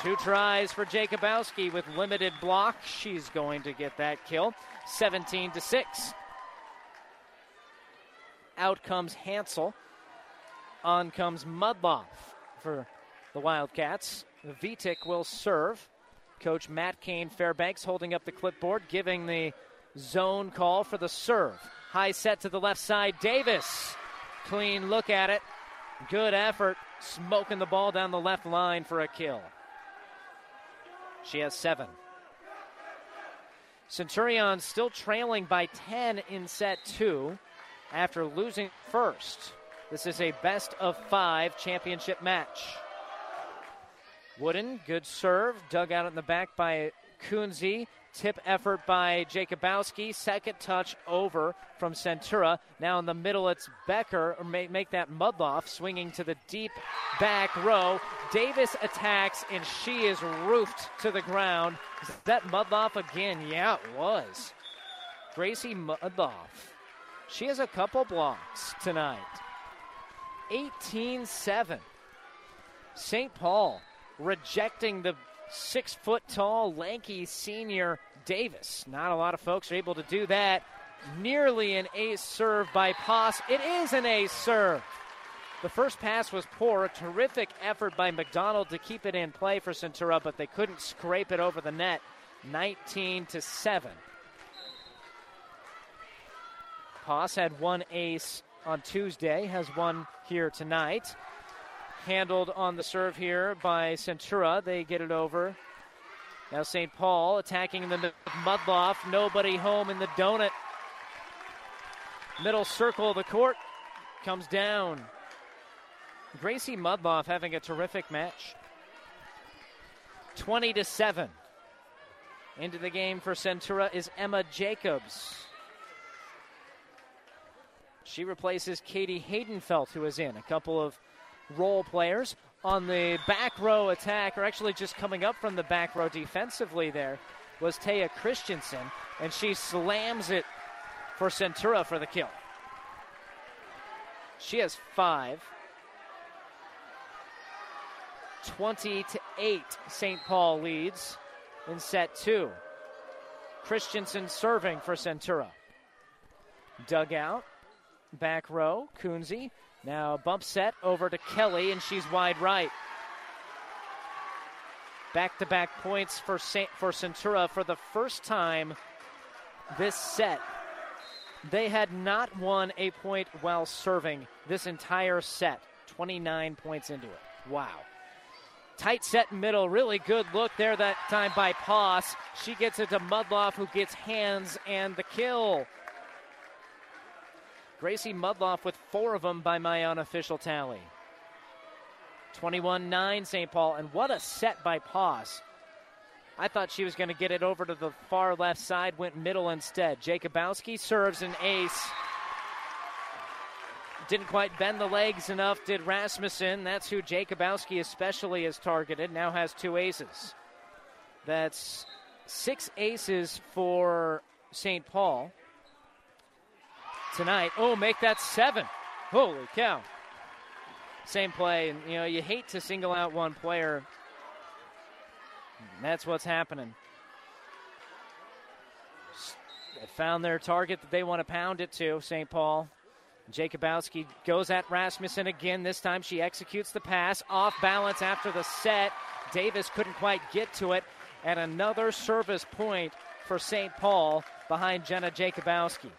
Two tries for Jacobowski with limited block. She's going to get that kill. 17 to 6. Out comes Hansel. On comes Mudloff for the Wildcats. Vitek will serve. Coach Matt Kane Fairbanks holding up the clipboard, giving the zone call for the serve. High set to the left side. Davis. Clean look at it. Good effort. Smoking the ball down the left line for a kill. She has seven. Centurion still trailing by 10 in set two after losing first. This is a best of five championship match. Wooden, good serve, dug out in the back by Kunze. Tip effort by Jacobowski. Second touch over from Centura. Now in the middle, it's Becker, or make, make that Mudloff, swinging to the deep back row. Davis attacks, and she is roofed to the ground. Is that Mudloff again? Yeah, it was. Gracie Mudloff. She has a couple blocks tonight. 18 7. St. Paul rejecting the six foot tall, lanky senior Davis. Not a lot of folks are able to do that. Nearly an ace serve by Poss. It is an ace serve. The first pass was poor. A terrific effort by McDonald to keep it in play for Centura, but they couldn't scrape it over the net. 19 to 7. Poss had one ace on Tuesday, has one here tonight handled on the serve here by Centura. They get it over. Now St. Paul attacking the Mudloff. Nobody home in the donut. Middle circle of the court comes down. Gracie Mudloff having a terrific match. 20 to 7. Into the game for Centura is Emma Jacobs. She replaces Katie Haydenfeld, who is in. A couple of role players on the back row attack, or actually just coming up from the back row defensively there, was Taya Christensen, and she slams it for Centura for the kill. She has five. 20 to 8, St. Paul leads in set two. Christensen serving for Centura. Dugout, back row, Kunze Now bump set over to Kelly, and she's wide right. Back to back points for, Saint, for Centura for the first time this set. They had not won a point while serving this entire set. 29 points into it. Wow. Tight set middle, really good look there that time by Poss. She gets it to Mudloff, who gets hands and the kill. Gracie Mudloff with four of them by my unofficial tally. 21 9 St. Paul, and what a set by Poss. I thought she was going to get it over to the far left side, went middle instead. Jacobowski serves an ace. Didn't quite bend the legs enough, did Rasmussen. That's who Jacobowski especially has targeted. Now has two aces. That's six aces for St. Paul tonight. Oh, make that seven. Holy cow. Same play. And, you know, you hate to single out one player. That's what's happening. They found their target that they want to pound it to, St. Paul. Jacobowski goes at Rasmussen again. This time she executes the pass off balance after the set. Davis couldn't quite get to it. And another service point for St. Paul behind Jenna Jacobowski.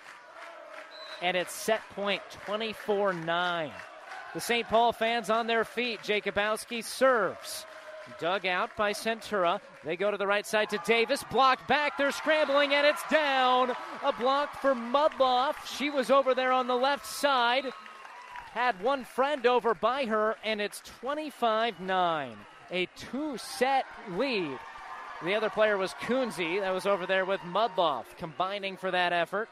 And it's set point 24 9. The St. Paul fans on their feet. Jacobowski serves. Dug out by Centura. They go to the right side to Davis. Blocked back. They're scrambling, and it's down. A block for Mudloff. She was over there on the left side. Had one friend over by her, and it's 25 9. A two set lead. The other player was Kunze. That was over there with Mudloff, combining for that effort.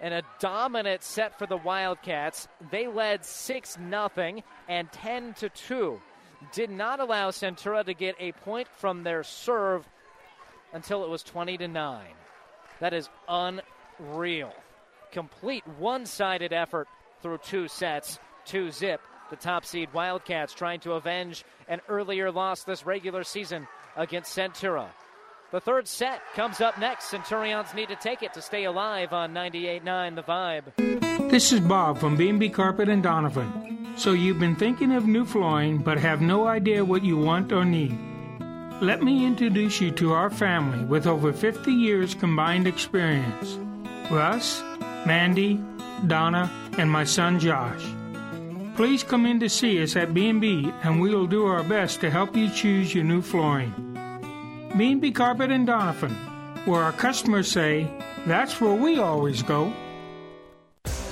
And a dominant set for the Wildcats. They led 6 0 and 10 to 2 did not allow Centura to get a point from their serve until it was 20 to 9. That is unreal. Complete one sided effort through two sets, two zip. The top seed Wildcats trying to avenge an earlier loss this regular season against Centura. The third set comes up next. Centurions need to take it to stay alive on 98.9 The Vibe. This is Bob from B&B Carpet and Doniphan. So you've been thinking of new flooring but have no idea what you want or need. Let me introduce you to our family with over 50 years combined experience. Russ, Mandy, Donna, and my son Josh. Please come in to see us at B&B and we will do our best to help you choose your new flooring. B&B Carpet and Doniphan, where our customers say, that's where we always go.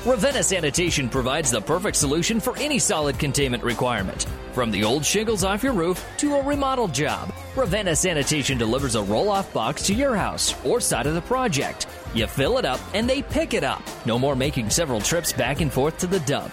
Ravenna Sanitation provides the perfect solution for any solid containment requirement. From the old shingles off your roof to a remodel job, Ravenna Sanitation delivers a roll off box to your house or side of the project. You fill it up and they pick it up. No more making several trips back and forth to the dump.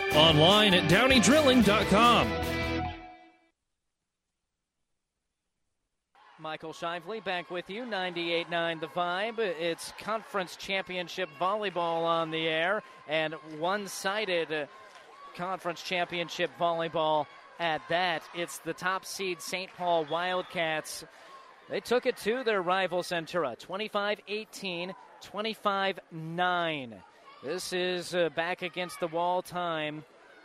Online at downeydrilling.com. Michael Shively back with you, 98.9 The Vibe. It's conference championship volleyball on the air and one sided conference championship volleyball at that. It's the top seed St. Paul Wildcats. They took it to their rival Centura, 25 18, 25 9. This is uh, back against the wall time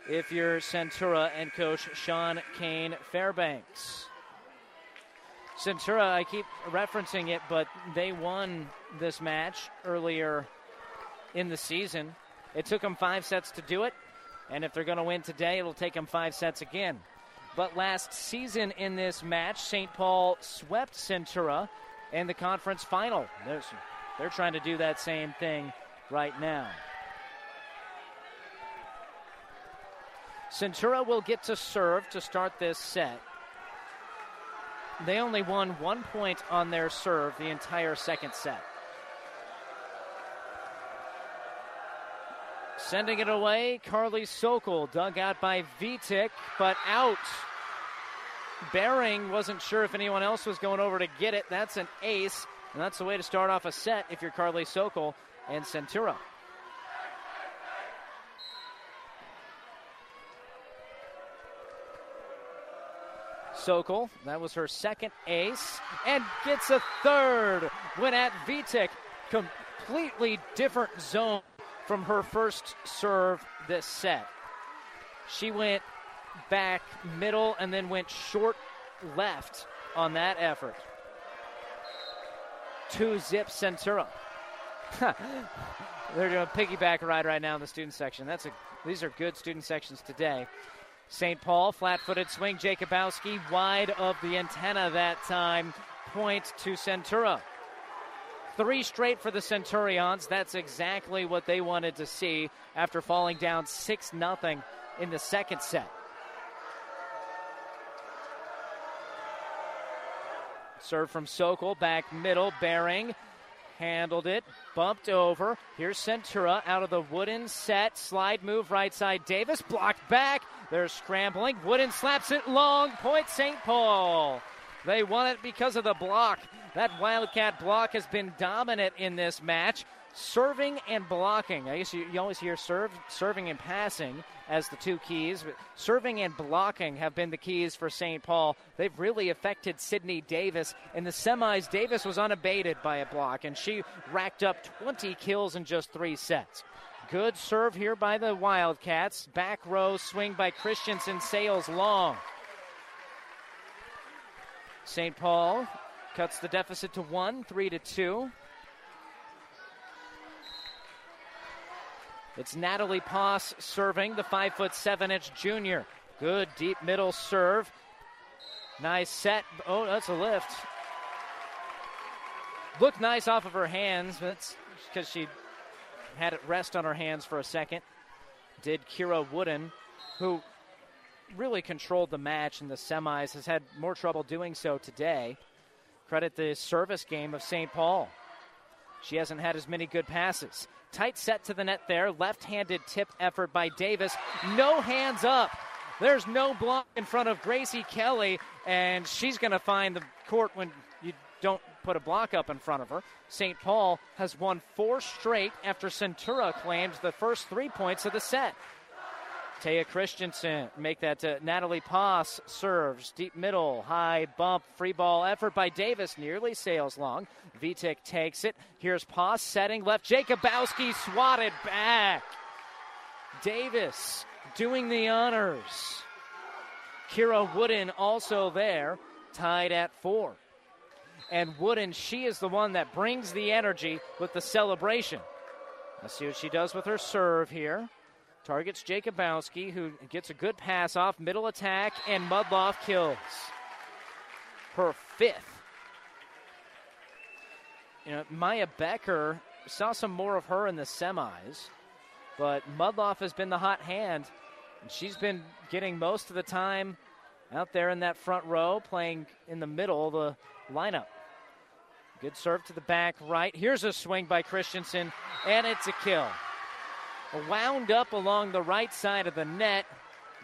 if you're Centura and coach Sean Kane Fairbanks. Centura, I keep referencing it, but they won this match earlier in the season. It took them five sets to do it, and if they're going to win today, it'll take them five sets again. But last season in this match, St. Paul swept Centura in the conference final. They're trying to do that same thing right now. Centura will get to serve to start this set. They only won one point on their serve the entire second set. Sending it away, Carly Sokol, dug out by Vitek, but out. Bering wasn't sure if anyone else was going over to get it. That's an ace, and that's the way to start off a set if you're Carly Sokol and Centura. Sokol. That was her second ace and gets a third when at Vitek. Completely different zone from her first serve this set. She went back middle and then went short left on that effort. Two zip Centura. [laughs] They're doing a piggyback ride right now in the student section. That's a these are good student sections today. St. Paul, flat footed swing. Jacobowski wide of the antenna that time. Point to Centura. Three straight for the Centurions. That's exactly what they wanted to see after falling down 6 0 in the second set. Serve from Sokol, back middle, Bering handled it, bumped over. Here's Centura out of the wooden set, slide move right side. Davis blocked back. They're scrambling. Wooden slaps it long. Point St. Paul. They won it because of the block. That Wildcat block has been dominant in this match. Serving and blocking. I guess you, you always hear serve, serving and passing as the two keys, but serving and blocking have been the keys for St. Paul. They've really affected Sydney Davis. In the semis, Davis was unabated by a block, and she racked up 20 kills in just three sets. Good serve here by the Wildcats. Back row swing by Christensen sails long. St. Paul cuts the deficit to one, three to two. It's Natalie Poss serving, the five foot seven inch junior. Good deep middle serve. Nice set. Oh, that's a lift. Looked nice off of her hands, but it's because she had it rest on her hands for a second. Did Kira Wooden, who really controlled the match in the semis, has had more trouble doing so today. Credit the service game of St. Paul. She hasn't had as many good passes. Tight set to the net there. Left handed tip effort by Davis. No hands up. There's no block in front of Gracie Kelly, and she's going to find the court when you don't put a block up in front of her. St. Paul has won four straight after Centura claimed the first three points of the set. Taya Christensen make that to Natalie Poss serves deep middle, high bump, free ball effort by Davis, nearly sails long. Vitek takes it. Here's Poss setting left. Jacobowski swatted back. Davis doing the honors. Kira Wooden also there, tied at four. And Wooden, she is the one that brings the energy with the celebration. Let's see what she does with her serve here. Targets Jacobowski, who gets a good pass off, middle attack, and Mudloff kills. Her fifth. You know, Maya Becker saw some more of her in the semis, but Mudloff has been the hot hand, and she's been getting most of the time out there in that front row, playing in the middle of the lineup. Good serve to the back right. Here's a swing by Christensen, and it's a kill wound up along the right side of the net,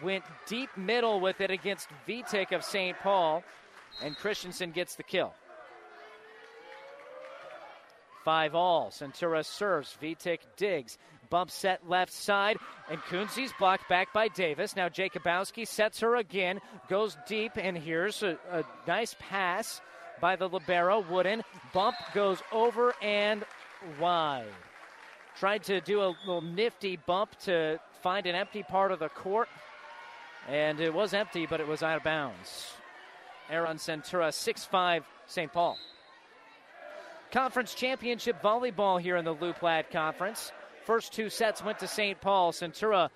went deep middle with it against Vitek of St. Paul, and Christensen gets the kill. Five all. Centura serves. Vitek digs. Bump set left side. And Kunze's blocked back by Davis. Now Jacobowski sets her again. Goes deep. And here's a, a nice pass by the Libero. Wooden. Bump goes over and wide. Tried to do a little nifty bump to find an empty part of the court. And it was empty, but it was out of bounds. Aaron Centura, 6'5 St. Paul. Conference championship volleyball here in the Loup Platte Conference. First two sets went to St. Paul. Centura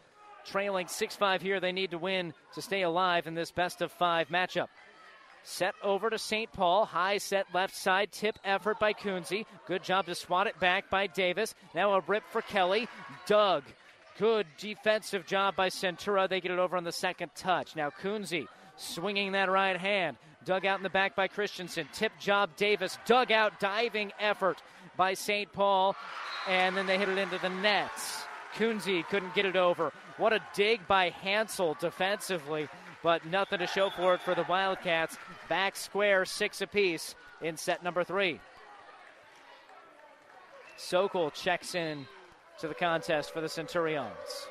trailing 6 5 here. They need to win to stay alive in this best of five matchup. Set over to St. Paul. High set left side. Tip effort by Kunze. Good job to swat it back by Davis. Now a rip for Kelly. Dug. Good defensive job by Centura. They get it over on the second touch. Now Kunze swinging that right hand. Dug out in the back by Christensen. Tip job Davis. Dug out diving effort by St. Paul. And then they hit it into the nets. Kunze couldn't get it over. What a dig by Hansel defensively, but nothing to show for it for the Wildcats. Back square, six apiece in set number three. Sokol checks in to the contest for the Centurions.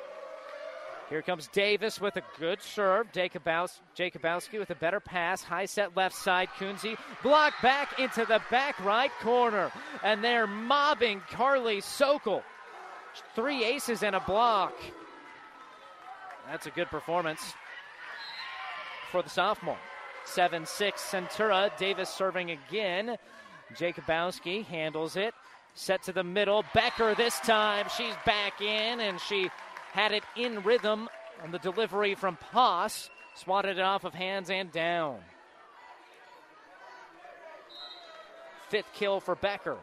Here comes Davis with a good serve. Jacobowski with a better pass. High set left side. Kunze blocked back into the back right corner. And they're mobbing Carly Sokol. Three aces and a block. That's a good performance for the sophomore. 7 6 Centura. Davis serving again. Jacobowski handles it. Set to the middle. Becker this time. She's back in and she had it in rhythm on the delivery from Poss. Swatted it off of hands and down. Fifth kill for Becker.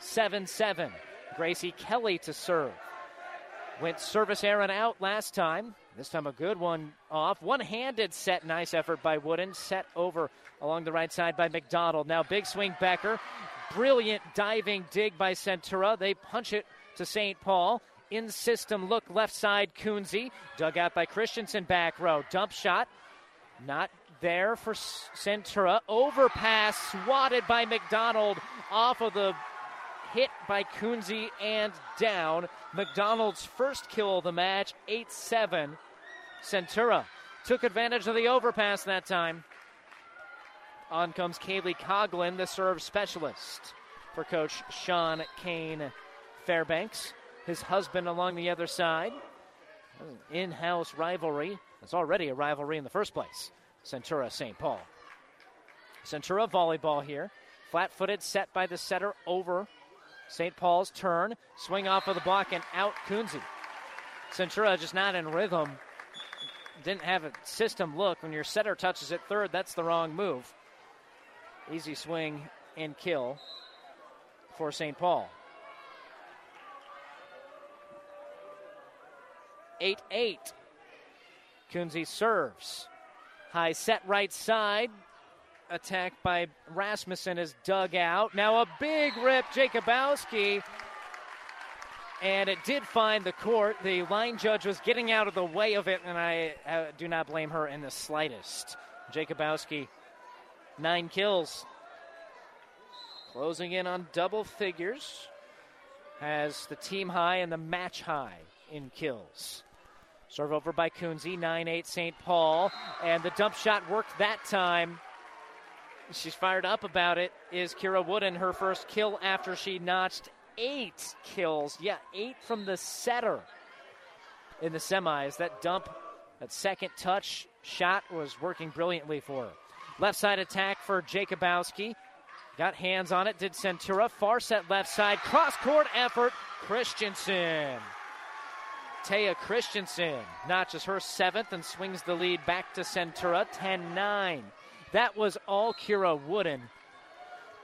7 7. Gracie Kelly to serve. Went service error out last time. This time a good one off. One handed set. Nice effort by Wooden. Set over along the right side by McDonald. Now big swing Becker. Brilliant diving dig by Centura. They punch it to St. Paul. In system look left side Kunze. Dug out by Christensen back row. Dump shot. Not there for Centura. Overpass swatted by McDonald off of the hit by Kunze and down. McDonald's first kill of the match, 8 7. Centura took advantage of the overpass that time. On comes Kaylee Coglin, the serve specialist for coach Sean Kane Fairbanks. His husband along the other side. In house rivalry. It's already a rivalry in the first place. Centura St. Paul. Centura volleyball here. Flat footed, set by the setter over St. Paul's turn, swing off of the block and out Kunze. Centura just not in rhythm. Didn't have a system look. When your setter touches it third, that's the wrong move. Easy swing and kill for St. Paul. 8 8. Kunze serves. High set right side attack by Rasmussen is dug out. Now a big rip, Jacobowski. And it did find the court. The line judge was getting out of the way of it, and I uh, do not blame her in the slightest. Jacobowski, nine kills. Closing in on double figures. Has the team high and the match high in kills. Serve over by Kunze, 9 8 St. Paul. And the dump shot worked that time she's fired up about it is Kira Wooden, her first kill after she notched eight kills. Yeah, eight from the setter in the semis. That dump, that second touch shot was working brilliantly for her. Left side attack for Jacobowski. Got hands on it, did Centura. Far set left side, cross court effort. Christensen. Taya Christensen notches her seventh and swings the lead back to Centura 10 9. That was all Kira Wooden.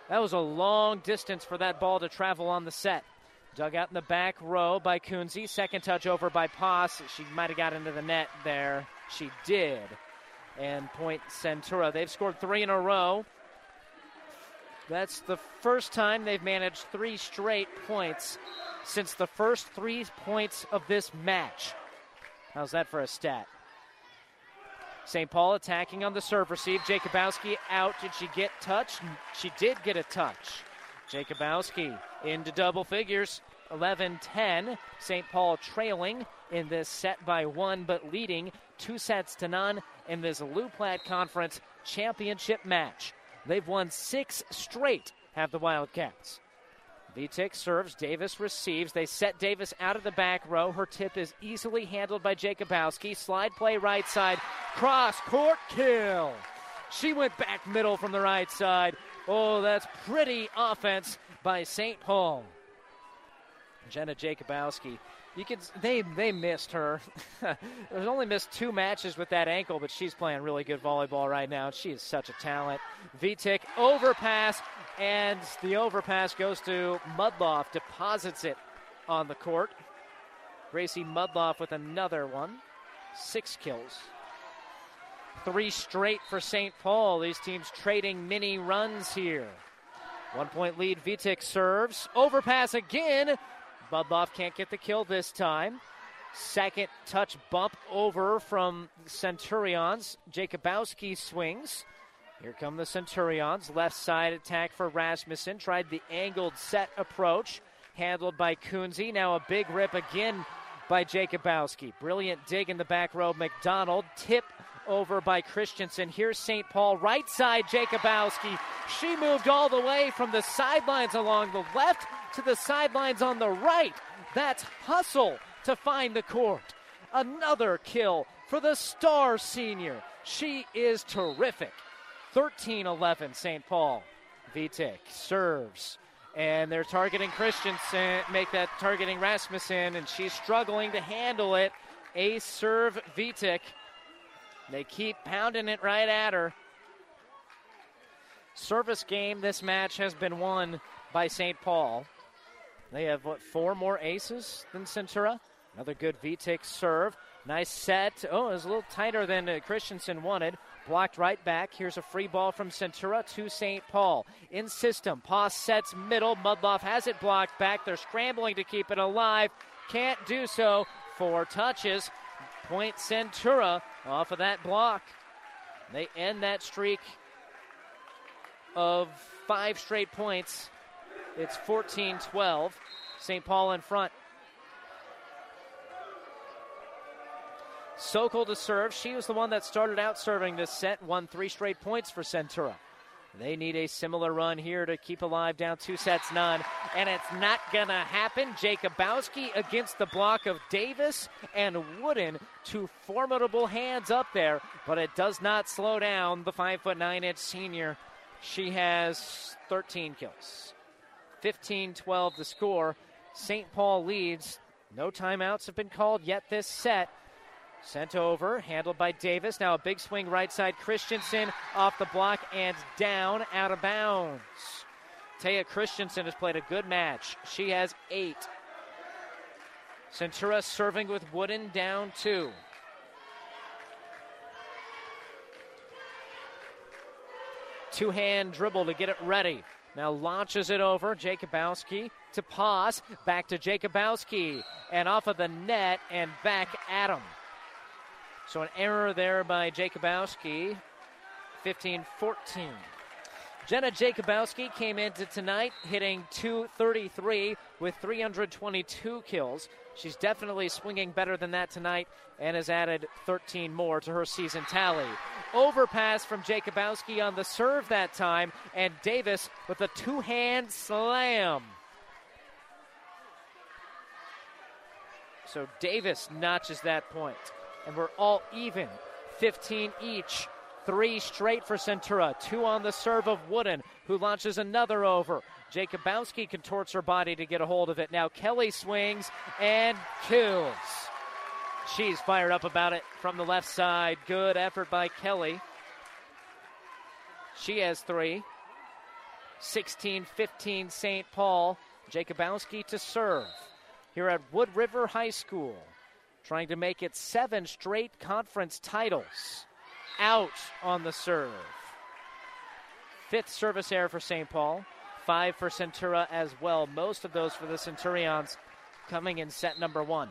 That was a long distance for that ball to travel on the set. Dug out in the back row by Kunze. Second touch over by Poss. She might have got into the net there. She did. And point Centura. They've scored three in a row. That's the first time they've managed three straight points since the first three points of this match. How's that for a stat? St. Paul attacking on the serve receive. Jacobowski out. Did she get touch? She did get a touch. Jacobowski into double figures. 11 10. St. Paul trailing in this set by one, but leading two sets to none in this Platte Conference championship match. They've won six straight, have the Wildcats. Vitek serves. Davis receives. They set Davis out of the back row. Her tip is easily handled by Jacobowski. Slide play right side. Cross court kill. She went back middle from the right side. Oh, that's pretty offense by St. Paul. Jenna Jacobowski. You can they they missed her. [laughs] There's only missed two matches with that ankle, but she's playing really good volleyball right now. She is such a talent. Vitek overpass, and the overpass goes to Mudloff, deposits it on the court. Gracie Mudloff with another one. Six kills. Three straight for St. Paul. These teams trading mini runs here. One point lead. Vitek serves. Overpass again. Mudloff can't get the kill this time. Second touch bump over from Centurions. Jacobowski swings. Here come the Centurions. Left side attack for Rasmussen. Tried the angled set approach. Handled by Kunze. Now a big rip again by Jacobowski. Brilliant dig in the back row. McDonald. Tip over by Christensen. Here's St. Paul. Right side, Jacobowski. She moved all the way from the sidelines along the left to the sidelines on the right. That's hustle to find the court. Another kill for the star senior. She is terrific. 13 11 St. Paul. Vitek serves. And they're targeting Christensen, make that targeting Rasmussen, and she's struggling to handle it. Ace serve Vitek. They keep pounding it right at her. Service game, this match has been won by St. Paul. They have, what, four more aces than Centura? Another good Vitek serve. Nice set. Oh, it was a little tighter than uh, Christensen wanted. Blocked right back. Here's a free ball from Centura to St. Paul. In system. Poss sets middle. Mudloff has it blocked back. They're scrambling to keep it alive. Can't do so. Four touches. Point Centura off of that block. They end that streak of five straight points. It's 14 12. St. Paul in front. Sokol to serve. She was the one that started out serving this set, won three straight points for Centura. They need a similar run here to keep alive down two sets none. And it's not going to happen. Jacobowski against the block of Davis and Wooden. Two formidable hands up there, but it does not slow down the five foot nine inch senior. She has 13 kills. 15 12 the score. St. Paul leads. No timeouts have been called yet this set. Sent over, handled by Davis. Now a big swing right side. Christensen off the block and down out of bounds. Taya Christensen has played a good match. She has eight. Centura serving with Wooden down two. Two hand dribble to get it ready. Now launches it over. Jacobowski to Poss. Back to Jacobowski. And off of the net and back at him. So an error there by Jacobowski. 15 14. Jenna Jacobowski came into tonight hitting 233 with 322 kills. She's definitely swinging better than that tonight and has added 13 more to her season tally. Overpass from Jacobowski on the serve that time, and Davis with a two hand slam. So Davis notches that point, and we're all even 15 each. Three straight for Centura. Two on the serve of Wooden, who launches another over. Jacobowski contorts her body to get a hold of it. Now Kelly swings and kills. She's fired up about it from the left side. Good effort by Kelly. She has three. 16 15 St. Paul. Jacobowski to serve here at Wood River High School, trying to make it seven straight conference titles out on the serve. Fifth service error for St. Paul, five for Centura as well. Most of those for the Centurions coming in set number one.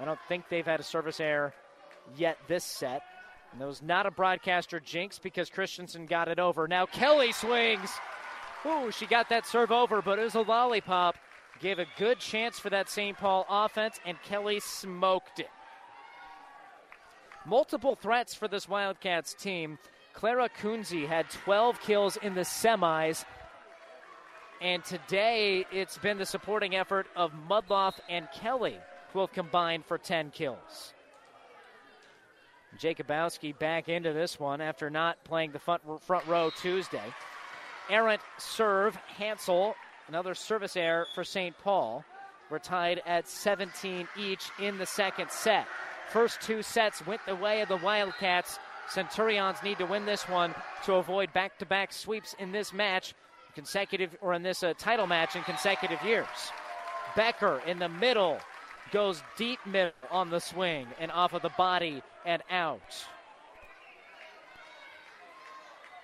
I don't think they've had a service error yet this set. And that was not a broadcaster jinx because Christensen got it over. Now Kelly swings. Ooh, she got that serve over, but it was a lollipop. Gave a good chance for that St. Paul offense, and Kelly smoked it. Multiple threats for this Wildcats team. Clara Kunze had 12 kills in the semis. And today it's been the supporting effort of Mudloff and Kelly who have combined for 10 kills. Jacobowski back into this one after not playing the front, front row Tuesday. Errant serve, Hansel, another service error for St. Paul. We're tied at 17 each in the second set. First two sets went the way of the Wildcats. Centurions need to win this one to avoid back to back sweeps in this match, consecutive, or in this uh, title match in consecutive years. Becker in the middle goes deep middle on the swing and off of the body and out.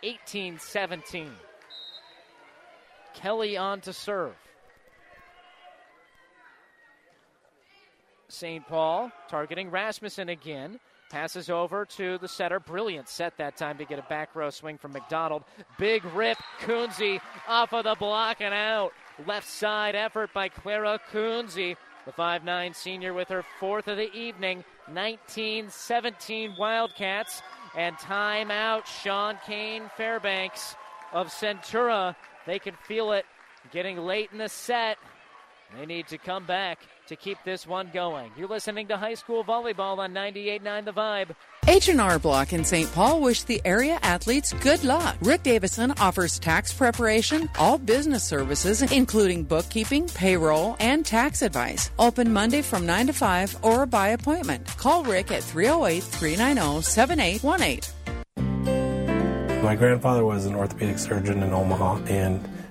18 17. Kelly on to serve. St. Paul targeting Rasmussen again. Passes over to the setter. Brilliant set that time to get a back row swing from McDonald. Big rip. Kunze off of the block and out. Left side effort by Clara Kunze. The 5'9 senior with her fourth of the evening. 19 17 Wildcats. And timeout. Sean Kane Fairbanks of Centura. They can feel it getting late in the set. They need to come back to keep this one going. You're listening to high school volleyball on 98.9 The Vibe. H&R Block in St. Paul wish the area athletes good luck. Rick Davison offers tax preparation, all business services, including bookkeeping, payroll, and tax advice. Open Monday from 9 to 5 or by appointment. Call Rick at 308-390-7818. My grandfather was an orthopedic surgeon in Omaha, and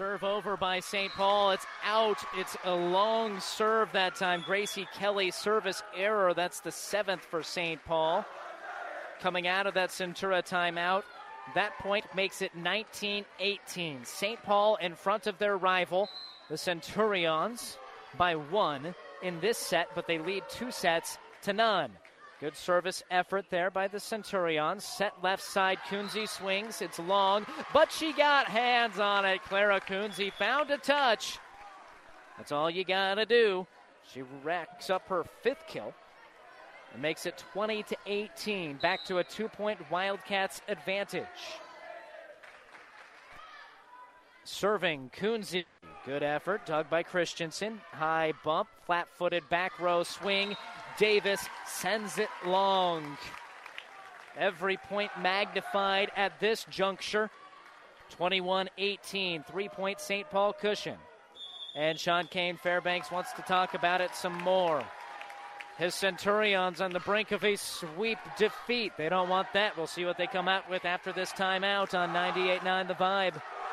Serve over by St. Paul. It's out. It's a long serve that time. Gracie Kelly service error. That's the seventh for St. Paul. Coming out of that Centura timeout. That point makes it 19 18. St. Paul in front of their rival, the Centurions, by one in this set, but they lead two sets to none. Good service effort there by the Centurions. Set left side, Kunze swings. It's long, but she got hands on it. Clara Kunze found a touch. That's all you gotta do. She racks up her fifth kill and makes it 20 to 18. Back to a two-point Wildcats advantage. Serving Kunze. Good effort. Dug by Christensen. High bump. Flat footed back row swing. Davis sends it long. Every point magnified at this juncture. 21 18. Three point St. Paul cushion. And Sean Kane Fairbanks wants to talk about it some more. His Centurions on the brink of a sweep defeat. They don't want that. We'll see what they come out with after this timeout on 98 9 The Vibe.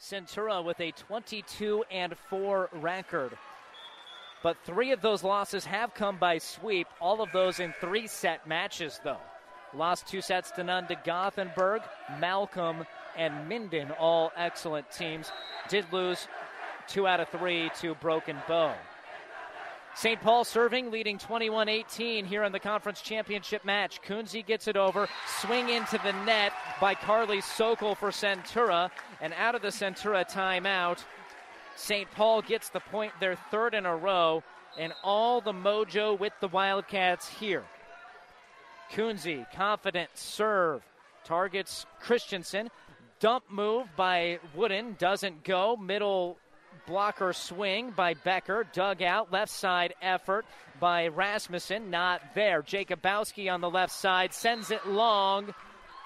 Centura with a 22 and 4 record. But three of those losses have come by sweep, all of those in three set matches, though. Lost two sets to none to Gothenburg, Malcolm, and Minden, all excellent teams. Did lose two out of three to Broken Bow. St. Paul serving, leading 21 18 here in the conference championship match. Kunze gets it over, swing into the net by Carly Sokol for Centura, and out of the Centura timeout, St. Paul gets the point, their third in a row, and all the mojo with the Wildcats here. Kunze, confident serve, targets Christensen. Dump move by Wooden doesn't go. Middle blocker swing by Becker. Dug out. Left side effort by Rasmussen. Not there. Jacobowski on the left side sends it long.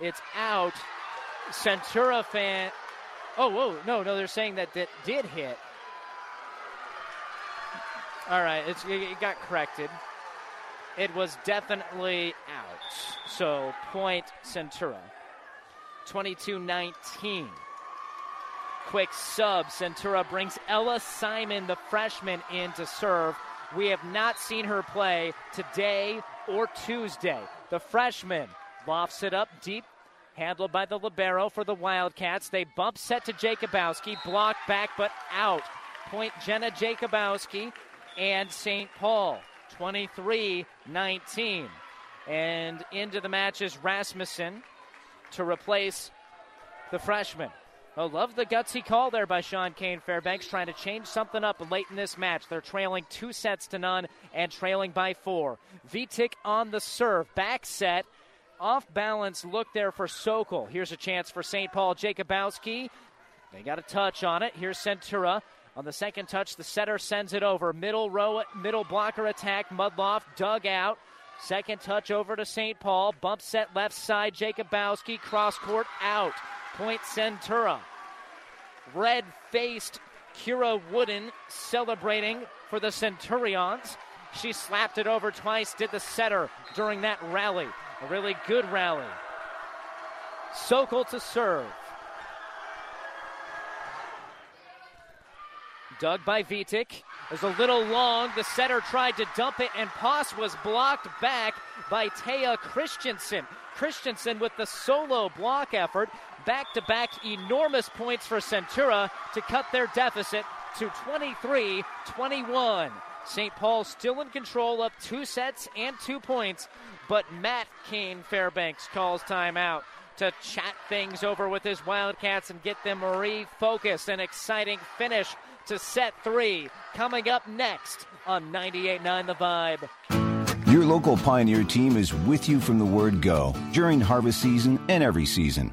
It's out. Centura fan. Oh, whoa. No, no, they're saying that that did hit. All right, it's, it got corrected. It was definitely out. So, point Centura. 22 19 quick sub. Centura brings Ella Simon, the freshman, in to serve. We have not seen her play today or Tuesday. The freshman lofts it up deep, handled by the Libero for the Wildcats. They bump set to Jacobowski, blocked back but out. Point Jenna Jacobowski and St. Paul, 23 19. And into the match is Rasmussen to replace the freshman. Oh, love the gutsy call there by Sean Kane Fairbanks, trying to change something up late in this match. They're trailing two sets to none and trailing by four. Vitek on the serve, back set, off balance look there for Sokol. Here's a chance for St. Paul Jacobowski. They got a touch on it. Here's Centura. On the second touch, the setter sends it over. Middle row, middle blocker attack. Mudloff dug out. Second touch over to St. Paul. Bump set left side. Jacobowski cross court out. Point Centura. Red faced Kira Wooden celebrating for the Centurions. She slapped it over twice, did the setter during that rally. A really good rally. Sokol to serve. Dug by Vitek. Is a little long. The setter tried to dump it, and Poss was blocked back by Taya Christensen. Christensen with the solo block effort. Back to back enormous points for Centura to cut their deficit to 23 21. St. Paul still in control up two sets and two points, but Matt Kane Fairbanks calls timeout to chat things over with his Wildcats and get them refocused. An exciting finish to set three coming up next on 98.9 The Vibe. Your local Pioneer team is with you from the word go during harvest season and every season.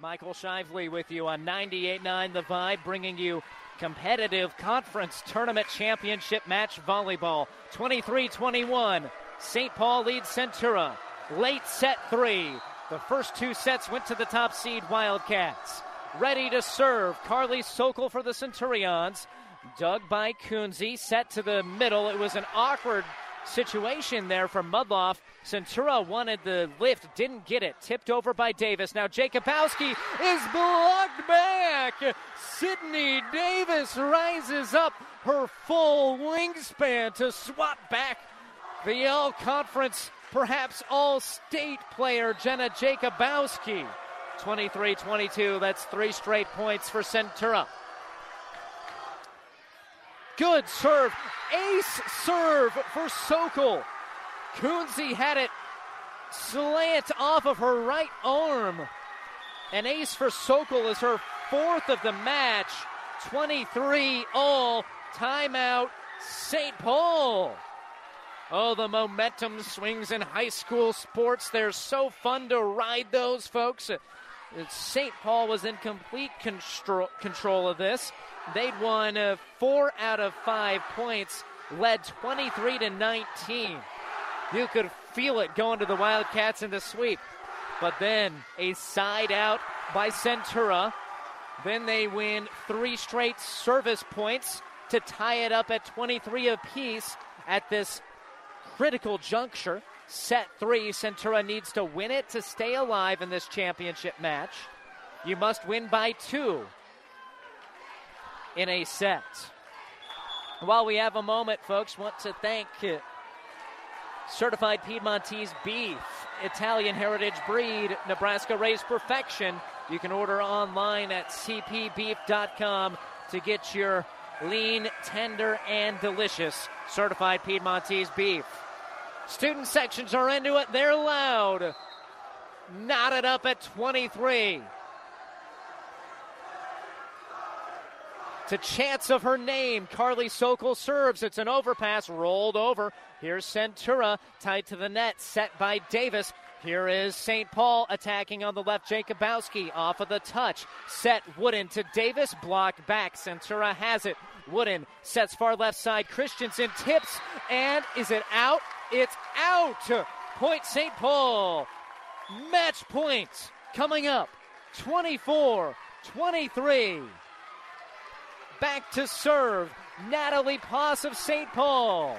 Michael Shively with you on 98.9 The Vibe, bringing you competitive conference tournament championship match volleyball. 23 21. St. Paul leads Centura. Late set three. The first two sets went to the top seed Wildcats. Ready to serve. Carly Sokol for the Centurions. Dug by Kunze. Set to the middle. It was an awkward situation there from Mudloff. Centura wanted the lift, didn't get it. Tipped over by Davis. Now Jacobowski is blocked back. Sydney Davis rises up her full wingspan to swap back the All Conference, perhaps All State player Jenna Jacobowski. 23 22. That's three straight points for Centura. Good serve. Ace serve for Sokol. Kunze had it slant off of her right arm. An ace for Sokol is her fourth of the match. 23 all. Timeout, St. Paul. Oh, the momentum swings in high school sports. They're so fun to ride those, folks. St. Paul was in complete control, control of this. They'd won uh, four out of five points, led 23 to 19. You could feel it going to the Wildcats in the sweep. But then a side out by Centura. Then they win three straight service points to tie it up at 23 apiece at this critical juncture. Set three, Centura needs to win it to stay alive in this championship match. You must win by two in a set. While we have a moment, folks, want to thank uh, Certified Piedmontese Beef, Italian heritage breed, Nebraska raised perfection. You can order online at cpbeef.com to get your lean, tender, and delicious certified Piedmontese beef. Student sections are into it. They're loud. Knotted up at 23. To chance of her name, Carly Sokol serves. It's an overpass rolled over. Here's Centura tied to the net, set by Davis. Here is St. Paul attacking on the left. Jacobowski off of the touch. Set Wooden to Davis. Block back. Centura has it. Wooden sets far left side. Christensen tips. And is it out? It's out. Point St. Paul. Match points coming up. 24 23. Back to serve. Natalie Poss of St. Paul.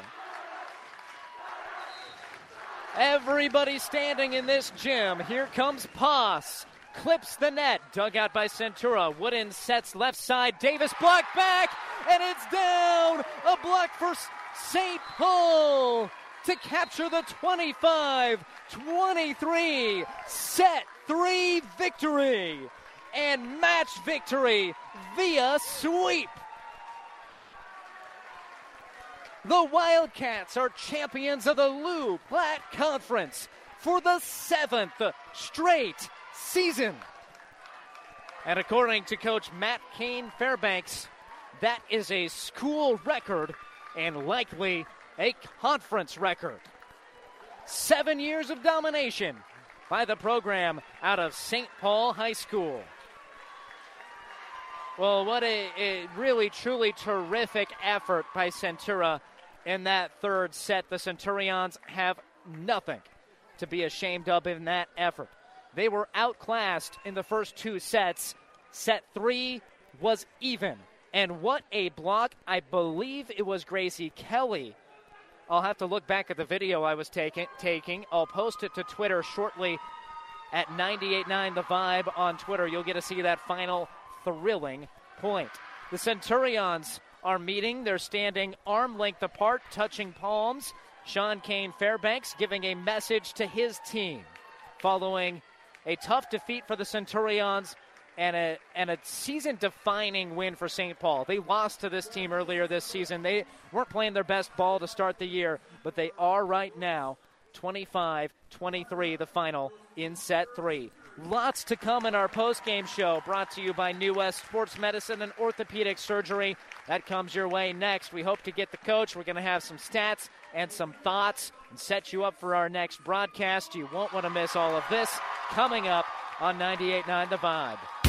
Everybody standing in this gym. Here comes Poss. Clips the net. Dug out by Centura. Wooden sets left side. Davis blocked back. And it's down. A block for St. Paul to capture the 25 23 set three victory and match victory via sweep. The Wildcats are champions of the Loup Platte Conference for the seventh straight season. And according to coach Matt Kane Fairbanks, that is a school record and likely a conference record. Seven years of domination by the program out of St. Paul High School. Well, what a, a, really, truly terrific effort by Centura in that third set. The Centurions have nothing to be ashamed of in that effort. They were outclassed in the first two sets. Set three was even. And what a block. I believe it was Gracie Kelly. I'll have to look back at the video I was taking. taking. I'll post it to Twitter shortly at 98.9 The Vibe on Twitter. You'll get to see that final thrilling point. The Centurions are meeting. They're standing arm length apart, touching palms. Sean Kane Fairbanks giving a message to his team following a tough defeat for the Centurions and a and a season defining win for St. Paul. They lost to this team earlier this season. They weren't playing their best ball to start the year, but they are right now 25-23 the final in set 3. Lots to come in our post-game show brought to you by New West Sports Medicine and Orthopedic Surgery. That comes your way next. We hope to get the coach. We're going to have some stats and some thoughts and set you up for our next broadcast. You won't want to miss all of this coming up on 98.9 The Vibe.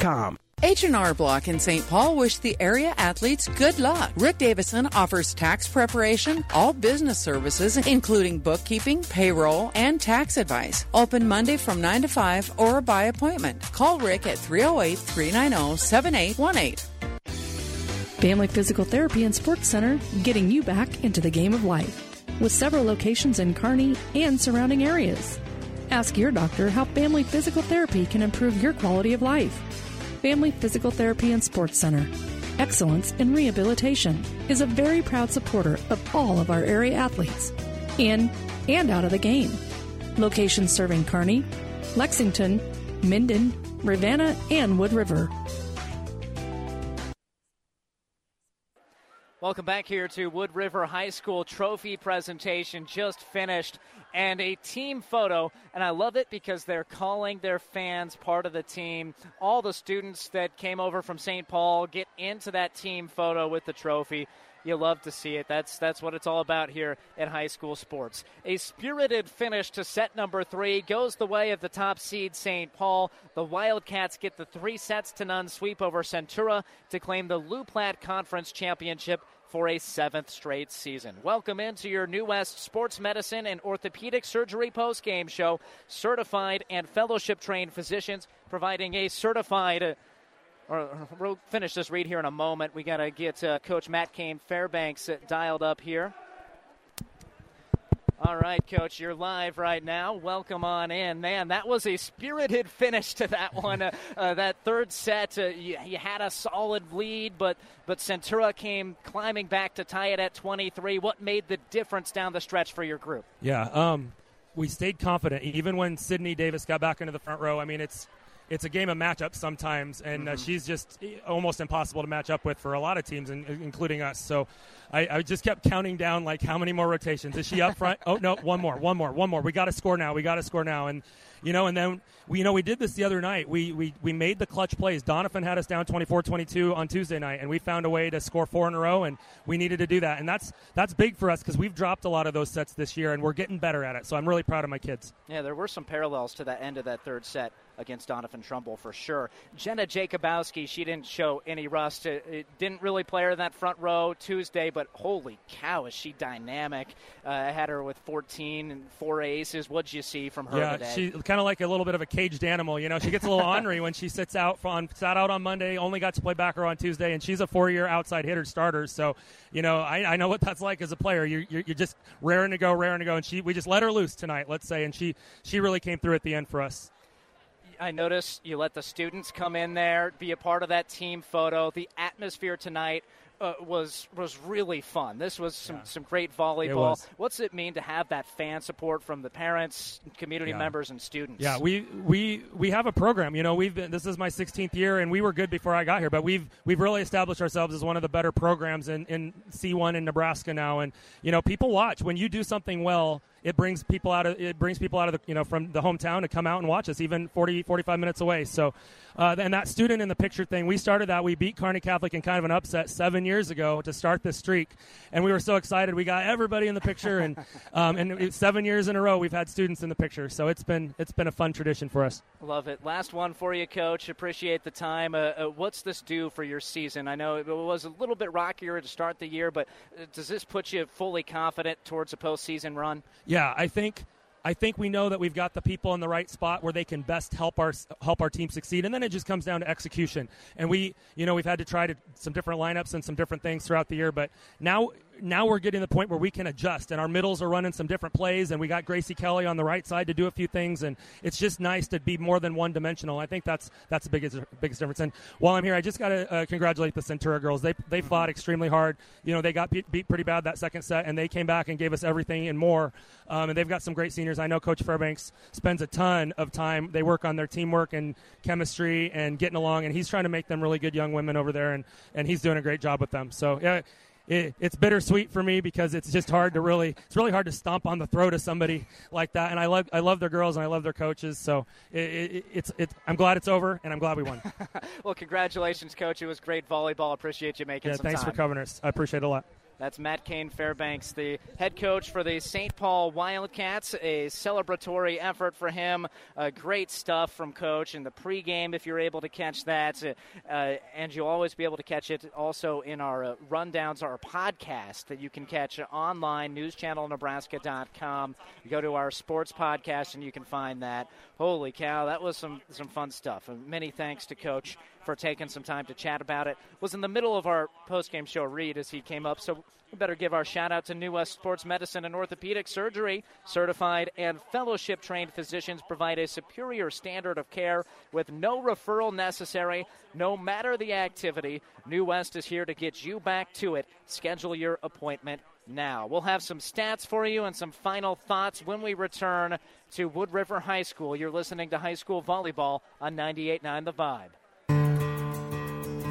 H&R Block in St. Paul wish the area athletes good luck. Rick Davison offers tax preparation, all business services, including bookkeeping, payroll, and tax advice. Open Monday from 9 to 5 or by appointment. Call Rick at 308 390 7818. Family Physical Therapy and Sports Center, getting you back into the game of life. With several locations in Kearney and surrounding areas. Ask your doctor how Family Physical Therapy can improve your quality of life. Family Physical Therapy and Sports Center. Excellence in Rehabilitation is a very proud supporter of all of our area athletes, in and out of the game. Locations serving Kearney, Lexington, Minden, Ravenna, and Wood River. Welcome back here to Wood River High School trophy presentation just finished and a team photo. And I love it because they're calling their fans part of the team. All the students that came over from St. Paul get into that team photo with the trophy. You love to see it. That's that's what it's all about here in high school sports. A spirited finish to set number three goes the way of the top seed St. Paul. The Wildcats get the three sets to none sweep over Centura to claim the Platte Conference Championship for a seventh straight season. Welcome into your New West Sports Medicine and Orthopedic Surgery post-game show. Certified and fellowship trained physicians providing a certified or [laughs] we'll finish this read here in a moment. We got to get uh, Coach Matt Kane Fairbanks uh, dialed up here. All right, Coach, you're live right now. Welcome on in. Man, that was a spirited finish to that one. Uh, uh, that third set, uh, you, you, had a solid lead, but, but Centura came climbing back to tie it at 23. What made the difference down the stretch for your group? Yeah, um, we stayed confident, even when Sydney Davis got back into the front row. I mean, it's it's a game of matchups sometimes, and uh, mm-hmm. she's just almost impossible to match up with for a lot of teams, including us. So I, I, just kept counting down like how many more rotations is she up front? oh no, one more, one more, one more. We got to score now. We got to score now, and you know, and then we, you know, we did this the other night. We, we, we made the clutch plays. Doniphan had us down 24-22 on Tuesday night, and we found a way to score four in a row, and we needed to do that. And that's that's big for us because we've dropped a lot of those sets this year, and we're getting better at it. So I'm really proud of my kids. Yeah, there were some parallels to that end of that third set against Doniphan-Trumbull for sure. Jenna Jacobowski, she didn't show any rust. It, it didn't really play her in that front row Tuesday, but holy cow, is she dynamic. Uh, I had her with 14 and four aces. What'd you see from her yeah, today? she kind of like a little bit of a caged animal. You know, she gets a little [laughs] ornery when she sits out on sat out on Monday, only got to play back her on Tuesday, and she's a four-year outside hitter starter. So, you know, I, I know what that's like as a player. You, you're, you're just raring to go, raring to go, and she we just let her loose tonight, let's say, and she she really came through at the end for us. I noticed you let the students come in there, be a part of that team photo. The atmosphere tonight uh, was was really fun. This was some, yeah. some great volleyball. It What's it mean to have that fan support from the parents, community yeah. members, and students? Yeah, we we we have a program. You know, we've been, this is my 16th year, and we were good before I got here, but we've we've really established ourselves as one of the better programs in, in C1 in Nebraska now. And you know, people watch when you do something well it brings people out of it brings people out of the you know from the hometown to come out and watch us even 40 45 minutes away. So uh, and that student in the picture thing we started that. We beat Kearney Catholic in kind of an upset seven years ago to start this streak. And we were so excited. We got everybody in the picture. And [laughs] um, and seven years in a row we've had students in the picture. So it's been it's been a fun tradition for us. Love it. Last one for you coach. Appreciate the time. Uh, uh, what's this do for your season? I know it was a little bit rockier to start the year but uh, does this put you fully confident towards a postseason run yeah, I think I think we know that we've got the people in the right spot where they can best help our help our team succeed, and then it just comes down to execution. And we, you know, we've had to try to some different lineups and some different things throughout the year, but now now we're getting to the point where we can adjust, and our middles are running some different plays, and we got Gracie Kelly on the right side to do a few things, and it's just nice to be more than one dimensional. I think that's that's the biggest biggest difference. And while I'm here, I just got to uh, congratulate the Centura girls. They they fought extremely hard. You know, they got beat, beat, pretty bad that second set, and they came back and gave us everything and more. Um, and they've got some great seniors. I know Coach Fairbanks spends a ton of time. They work on their teamwork and chemistry and getting along, and he's trying to make them really good young women over there, and and he's doing a great job with them. So yeah it, it's bittersweet for me because it's just hard to really it's really hard to stomp on the throat of somebody like that and I love I love their girls and I love their coaches so it, it, it's it's I'm glad it's over and I'm glad we won. [laughs] well, congratulations, coach. It was great volleyball. Appreciate you making yeah, thanks time. for covering us. I appreciate it a lot. That's Matt Kane Fairbanks, the head coach for the St. Paul Wildcats. A celebratory effort for him. Uh, great stuff from coach in the pregame, if you're able to catch that. Uh, and you'll always be able to catch it also in our uh, rundowns, our podcast that you can catch online, newschannelnebraska.com. You go to our sports podcast and you can find that. Holy cow, that was some, some fun stuff. And many thanks to Coach for taking some time to chat about it. Was in the middle of our post-game show read as he came up, so we better give our shout out to New West Sports Medicine and Orthopedic Surgery. Certified and fellowship trained physicians provide a superior standard of care with no referral necessary, no matter the activity. New West is here to get you back to it. Schedule your appointment now. We'll have some stats for you and some final thoughts when we return to Wood River High School. You're listening to High School Volleyball on 98.9 The Vibe.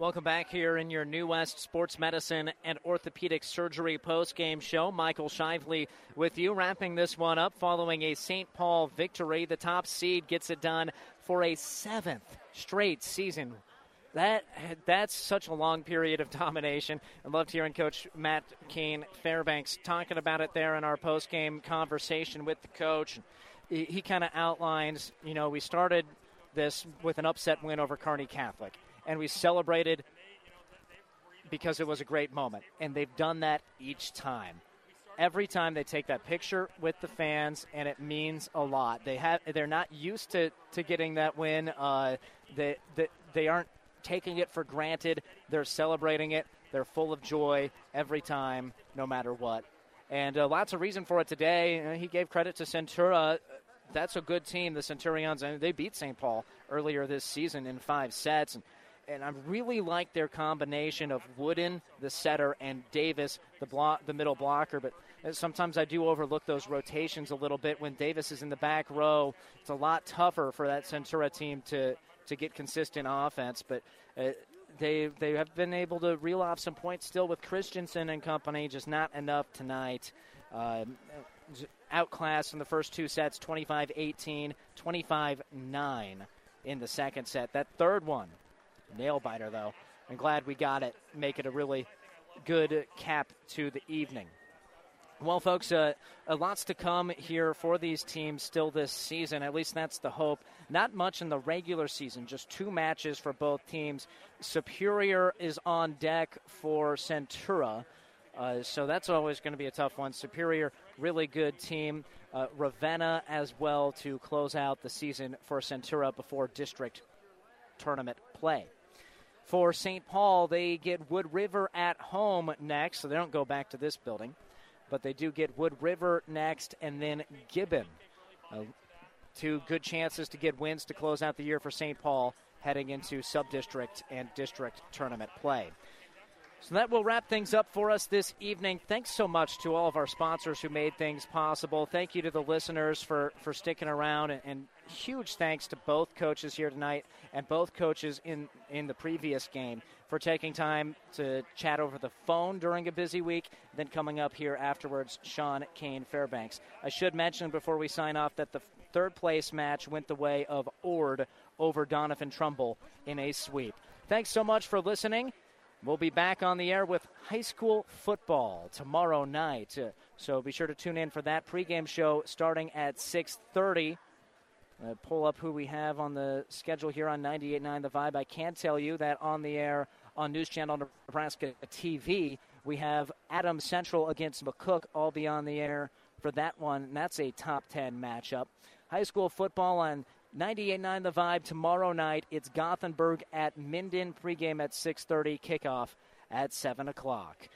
Welcome back here in your New West Sports Medicine and Orthopedic Surgery post-game show. Michael Shively with you, wrapping this one up following a St. Paul victory. The top seed gets it done for a seventh straight season. That that's such a long period of [laughs] domination. I loved hearing Coach Matt Kane Fairbanks talking about it there in our post-game conversation with the coach. He, he kind of outlines, you know, we started this with an upset win over Kearney Catholic and we celebrated because it was a great moment. And they've done that each time. Every time they take that picture with the fans, and it means a lot. They have they're not used to, to getting that win. Uh, they, they they aren't taking it for granted. They're celebrating it. They're full of joy every time, no matter what. And uh, lots of reason for it today. Uh, he gave credit to Centura. That's a good team, the Centurions. and they beat St. Paul earlier this season in five sets. And and I really like their combination of Wooden, the setter, and Davis, the block, the middle blocker. But uh, sometimes I do overlook those rotations a little bit when Davis is in the back row. It's a lot tougher for that Centura team to to get consistent offense. But uh, they they have been able to reel off some points still with Christensen and company, just not enough tonight. Uh, outclassed in the first two sets 25 18, 25 9 in the second set. That third one Nail biter, though. I'm glad we got it. Make it a really good cap to the evening. Well, folks, uh, uh, lots to come here for these teams still this season. At least that's the hope. Not much in the regular season, just two matches for both teams. Superior is on deck for Centura. Uh, so that's always going to be a tough one. Superior, really good team. Uh, Ravenna as well to close out the season for Centura before district tournament play. For St. Paul, they get Wood River at home next, so they don't go back to this building, but they do get Wood River next and then Gibbon. Uh, two good chances to get wins to close out the year for St. Paul heading into sub district and district tournament play. So that will wrap things up for us this evening. Thanks so much to all of our sponsors who made things possible. Thank you to the listeners for, for sticking around, and, and huge thanks to both coaches here tonight and both coaches in, in the previous game for taking time to chat over the phone during a busy week. Then coming up here afterwards, Sean Kane Fairbanks. I should mention before we sign off that the third place match went the way of Ord over Doniphan-Trumbull in a sweep. Thanks so much for listening. We'll be back on the air with high school football tomorrow night. Uh, so be sure to tune in for that pregame show starting at 6:30. Uh, pull up who we have on the schedule here on 98.9 The Vibe. I can tell you that on the air on News Channel Nebraska TV, we have Adams Central against McCook all be on the air for that one. And that's a top 10 matchup. High school football on 98.9 The Vibe tomorrow night. It's Gothenburg at Minden. Pregame at 6:30. Kickoff at 7 o'clock.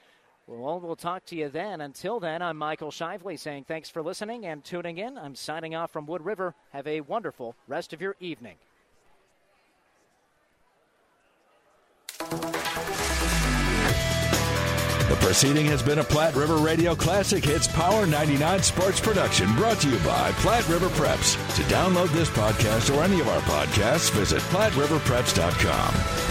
Well, we'll talk to you then. Until then, I'm Michael Shively saying thanks for listening and tuning in. I'm signing off from Wood River. Have a wonderful rest of your evening. The proceeding has been a Platte River Radio Classic Hits Power 99 sports production brought to you by Platte River Preps. To download this podcast or any of our podcasts, visit PlatteRiverPreps.com.